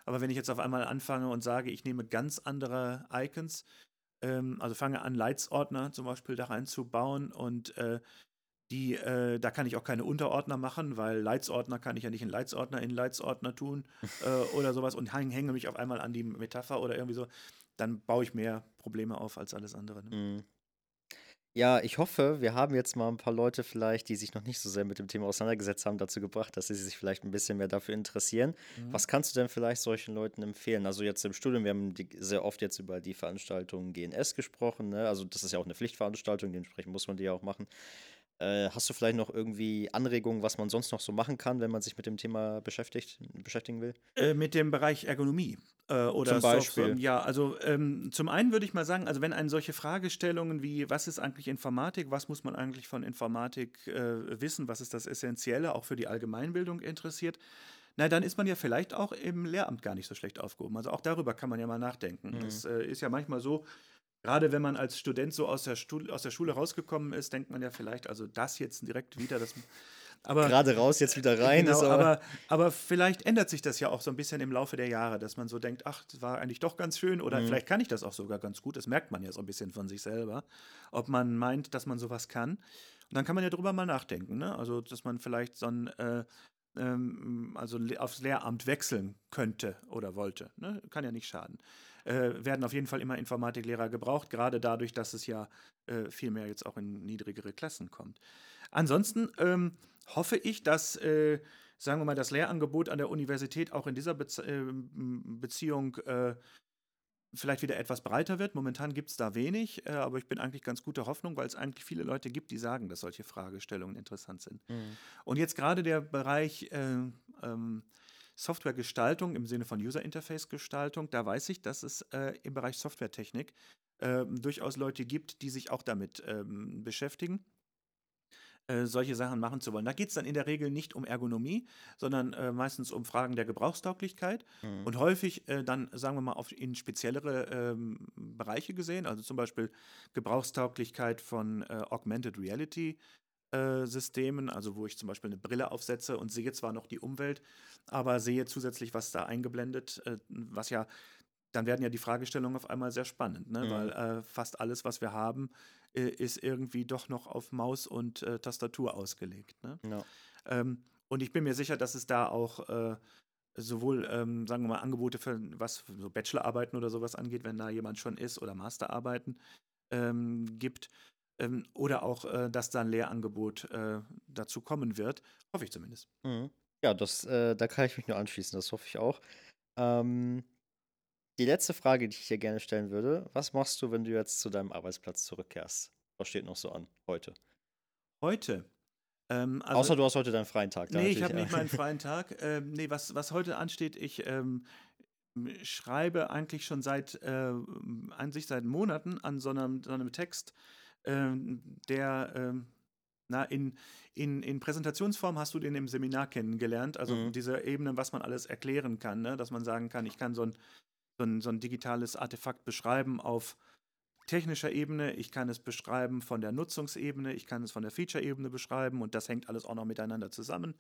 Aber wenn ich jetzt auf einmal anfange und sage, ich nehme ganz andere Icons, ähm, also fange an, Lights-Ordner zum Beispiel da reinzubauen und äh, die, äh, da kann ich auch keine Unterordner machen, weil Lights-Ordner kann ich ja nicht in Lights-Ordner in Lights-Ordner tun äh, oder sowas und häng, hänge mich auf einmal an die Metapher oder irgendwie so, dann baue ich mehr Probleme auf als alles andere. Ne? Mhm. Ja, ich hoffe, wir haben jetzt mal ein paar Leute vielleicht, die sich noch nicht so sehr mit dem Thema auseinandergesetzt haben, dazu gebracht, dass sie sich vielleicht ein bisschen mehr dafür interessieren. Mhm. Was kannst du denn vielleicht solchen Leuten empfehlen? Also jetzt im Studium, wir haben die, sehr oft jetzt über die Veranstaltung GNS gesprochen, ne? Also das ist ja auch eine Pflichtveranstaltung, dementsprechend muss man die ja auch machen. Äh, hast du vielleicht noch irgendwie Anregungen, was man sonst noch so machen kann, wenn man sich mit dem Thema beschäftigt, beschäftigen will? Äh, mit dem Bereich Ergonomie äh, oder Zum Beispiel. Software. Ja, also ähm, zum einen würde ich mal sagen, also wenn einen solche Fragestellungen wie, was ist eigentlich Informatik, was muss man eigentlich von Informatik äh, wissen, was ist das Essentielle auch für die Allgemeinbildung interessiert, na, dann ist man ja vielleicht auch im Lehramt gar nicht so schlecht aufgehoben. Also auch darüber kann man ja mal nachdenken. Mhm. Das äh, ist ja manchmal so, gerade wenn man als Student so aus der, Stuhl, aus der Schule rausgekommen ist, denkt man ja vielleicht, also das jetzt direkt wieder, das. Aber Gerade raus, jetzt wieder rein. Genau, ist aber, aber, aber vielleicht ändert sich das ja auch so ein bisschen im Laufe der Jahre, dass man so denkt, ach, das war eigentlich doch ganz schön oder Mhm. vielleicht kann ich das auch sogar ganz gut. Das merkt man ja so ein bisschen von sich selber, ob man meint, dass man sowas kann. Und dann kann man ja drüber mal nachdenken, ne? Also, dass man vielleicht so ein, äh, ähm, also aufs Lehramt wechseln könnte oder wollte. Ne? Kann ja nicht schaden. Äh, werden auf jeden Fall immer Informatiklehrer gebraucht, gerade dadurch, dass es ja äh, viel mehr jetzt auch in niedrigere Klassen kommt. Ansonsten ähm, hoffe ich, dass, äh, sagen wir mal, das Lehrangebot an der Universität auch in dieser Bezie äh, Beziehung äh, vielleicht wieder etwas breiter wird. Momentan gibt es da wenig, äh, aber ich bin eigentlich ganz guter Hoffnung, weil es eigentlich viele Leute gibt, die sagen, dass solche Fragestellungen interessant sind. Mhm. Und jetzt gerade der Bereich äh, ähm, Softwaregestaltung im Sinne von User Interface Gestaltung, da weiß ich, dass es äh, im Bereich Softwaretechnik ähm, durchaus Leute gibt, die sich auch damit ähm, beschäftigen. Äh, solche Sachen machen zu wollen. Da geht es dann in der Regel nicht um Ergonomie, sondern äh, meistens um Fragen der Gebrauchstauglichkeit mhm. und häufig äh, dann, sagen wir mal, auf, in speziellere ähm, Bereiche gesehen, also zum Beispiel Gebrauchstauglichkeit von äh, Augmented Reality. Äh, Systemen, also wo ich zum Beispiel eine Brille aufsetze und sehe zwar noch die Umwelt, aber sehe zusätzlich, was da eingeblendet, was ja dann werden ja die Fragestellungen auf einmal sehr spannend, ne? Mhm. weil äh, fast alles, was wir haben, äh, ist irgendwie doch noch auf Maus und äh, Tastatur ausgelegt. Ne? Ja. Ähm, und ich bin mir sicher, dass es da auch äh, sowohl, ähm, sagen wir mal, Angebote für was so Bachelorarbeiten oder sowas angeht, wenn da jemand schon ist, oder Masterarbeiten ähm, gibt. Ähm, oder auch, äh, dass da ein Lehrangebot äh, dazu kommen wird. Hoffe ich zumindest. Mhm. Ja, das, da kann ich mich nur anschließen, das hoffe ich auch. Ähm, die letzte Frage, die ich dir gerne stellen würde: Was machst du, wenn du jetzt zu deinem Arbeitsplatz zurückkehrst? Was steht noch so an heute? Heute? Ähm, also, Außer du hast heute deinen freien Tag. Nee, ich habe nicht meinen freien Tag. Ähm, nee, was, was heute ansteht, ich ähm, schreibe eigentlich schon seit, äh, an sich seit Monaten an so einem, so einem Text, der ähm, na, in, in, in Präsentationsform hast du den im Seminar kennengelernt, also mhm. diese Ebene, was man alles erklären kann, ne? dass man sagen kann, ich kann so ein so ein, so ein digitales Artefakt beschreiben auf technischer Ebene, ich kann es beschreiben von der Nutzungsebene, ich kann es von der Feature-Ebene beschreiben und das hängt alles auch noch miteinander zusammen.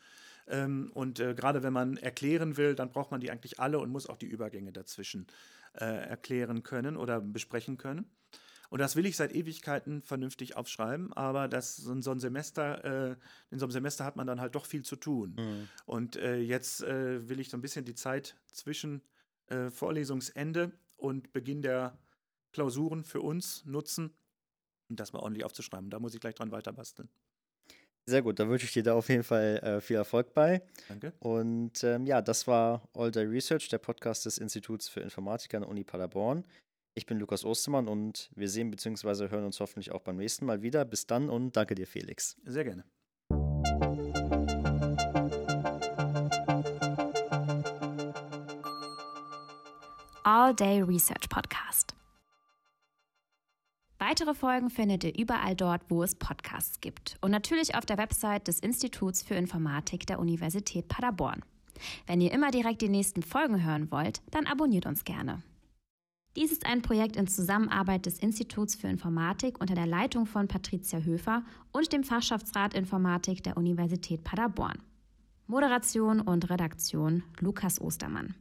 Ähm, und äh, gerade wenn man erklären will, dann braucht man die eigentlich alle und muss auch die Übergänge dazwischen äh, erklären können oder besprechen können. Und das will ich seit Ewigkeiten vernünftig aufschreiben, aber das, so, ein Semester, äh, in so einem Semester hat man dann halt doch viel zu tun. Mhm. Und äh, jetzt äh, will ich so ein bisschen die Zeit zwischen äh, Vorlesungsende und Beginn der Klausuren für uns nutzen, um das mal ordentlich aufzuschreiben. Da muss ich gleich dran weiter basteln. Sehr gut, da wünsche ich dir da auf jeden Fall äh, viel Erfolg bei. Danke. Und ähm, ja, das war All Day Research, der Podcast des Instituts für Informatik an der Uni Paderborn. Ich bin Lukas Ostermann und wir sehen bzw. hören uns hoffentlich auch beim nächsten Mal wieder. Bis dann und danke dir, Felix. Sehr gerne. All Day Research Podcast. Weitere Folgen findet ihr überall dort, wo es Podcasts gibt und natürlich auf der Website des Instituts für Informatik der Universität Paderborn. Wenn ihr immer direkt die nächsten Folgen hören wollt, dann abonniert uns gerne. Dies ist ein Projekt in Zusammenarbeit des Instituts für Informatik unter der Leitung von Patricia Höfer und dem Fachschaftsrat Informatik der Universität Paderborn. Moderation und Redaktion Lukas Ostermann.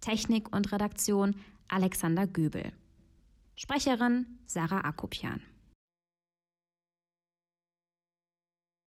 Technik und Redaktion Alexander Göbel. Sprecherin Sarah Akopian.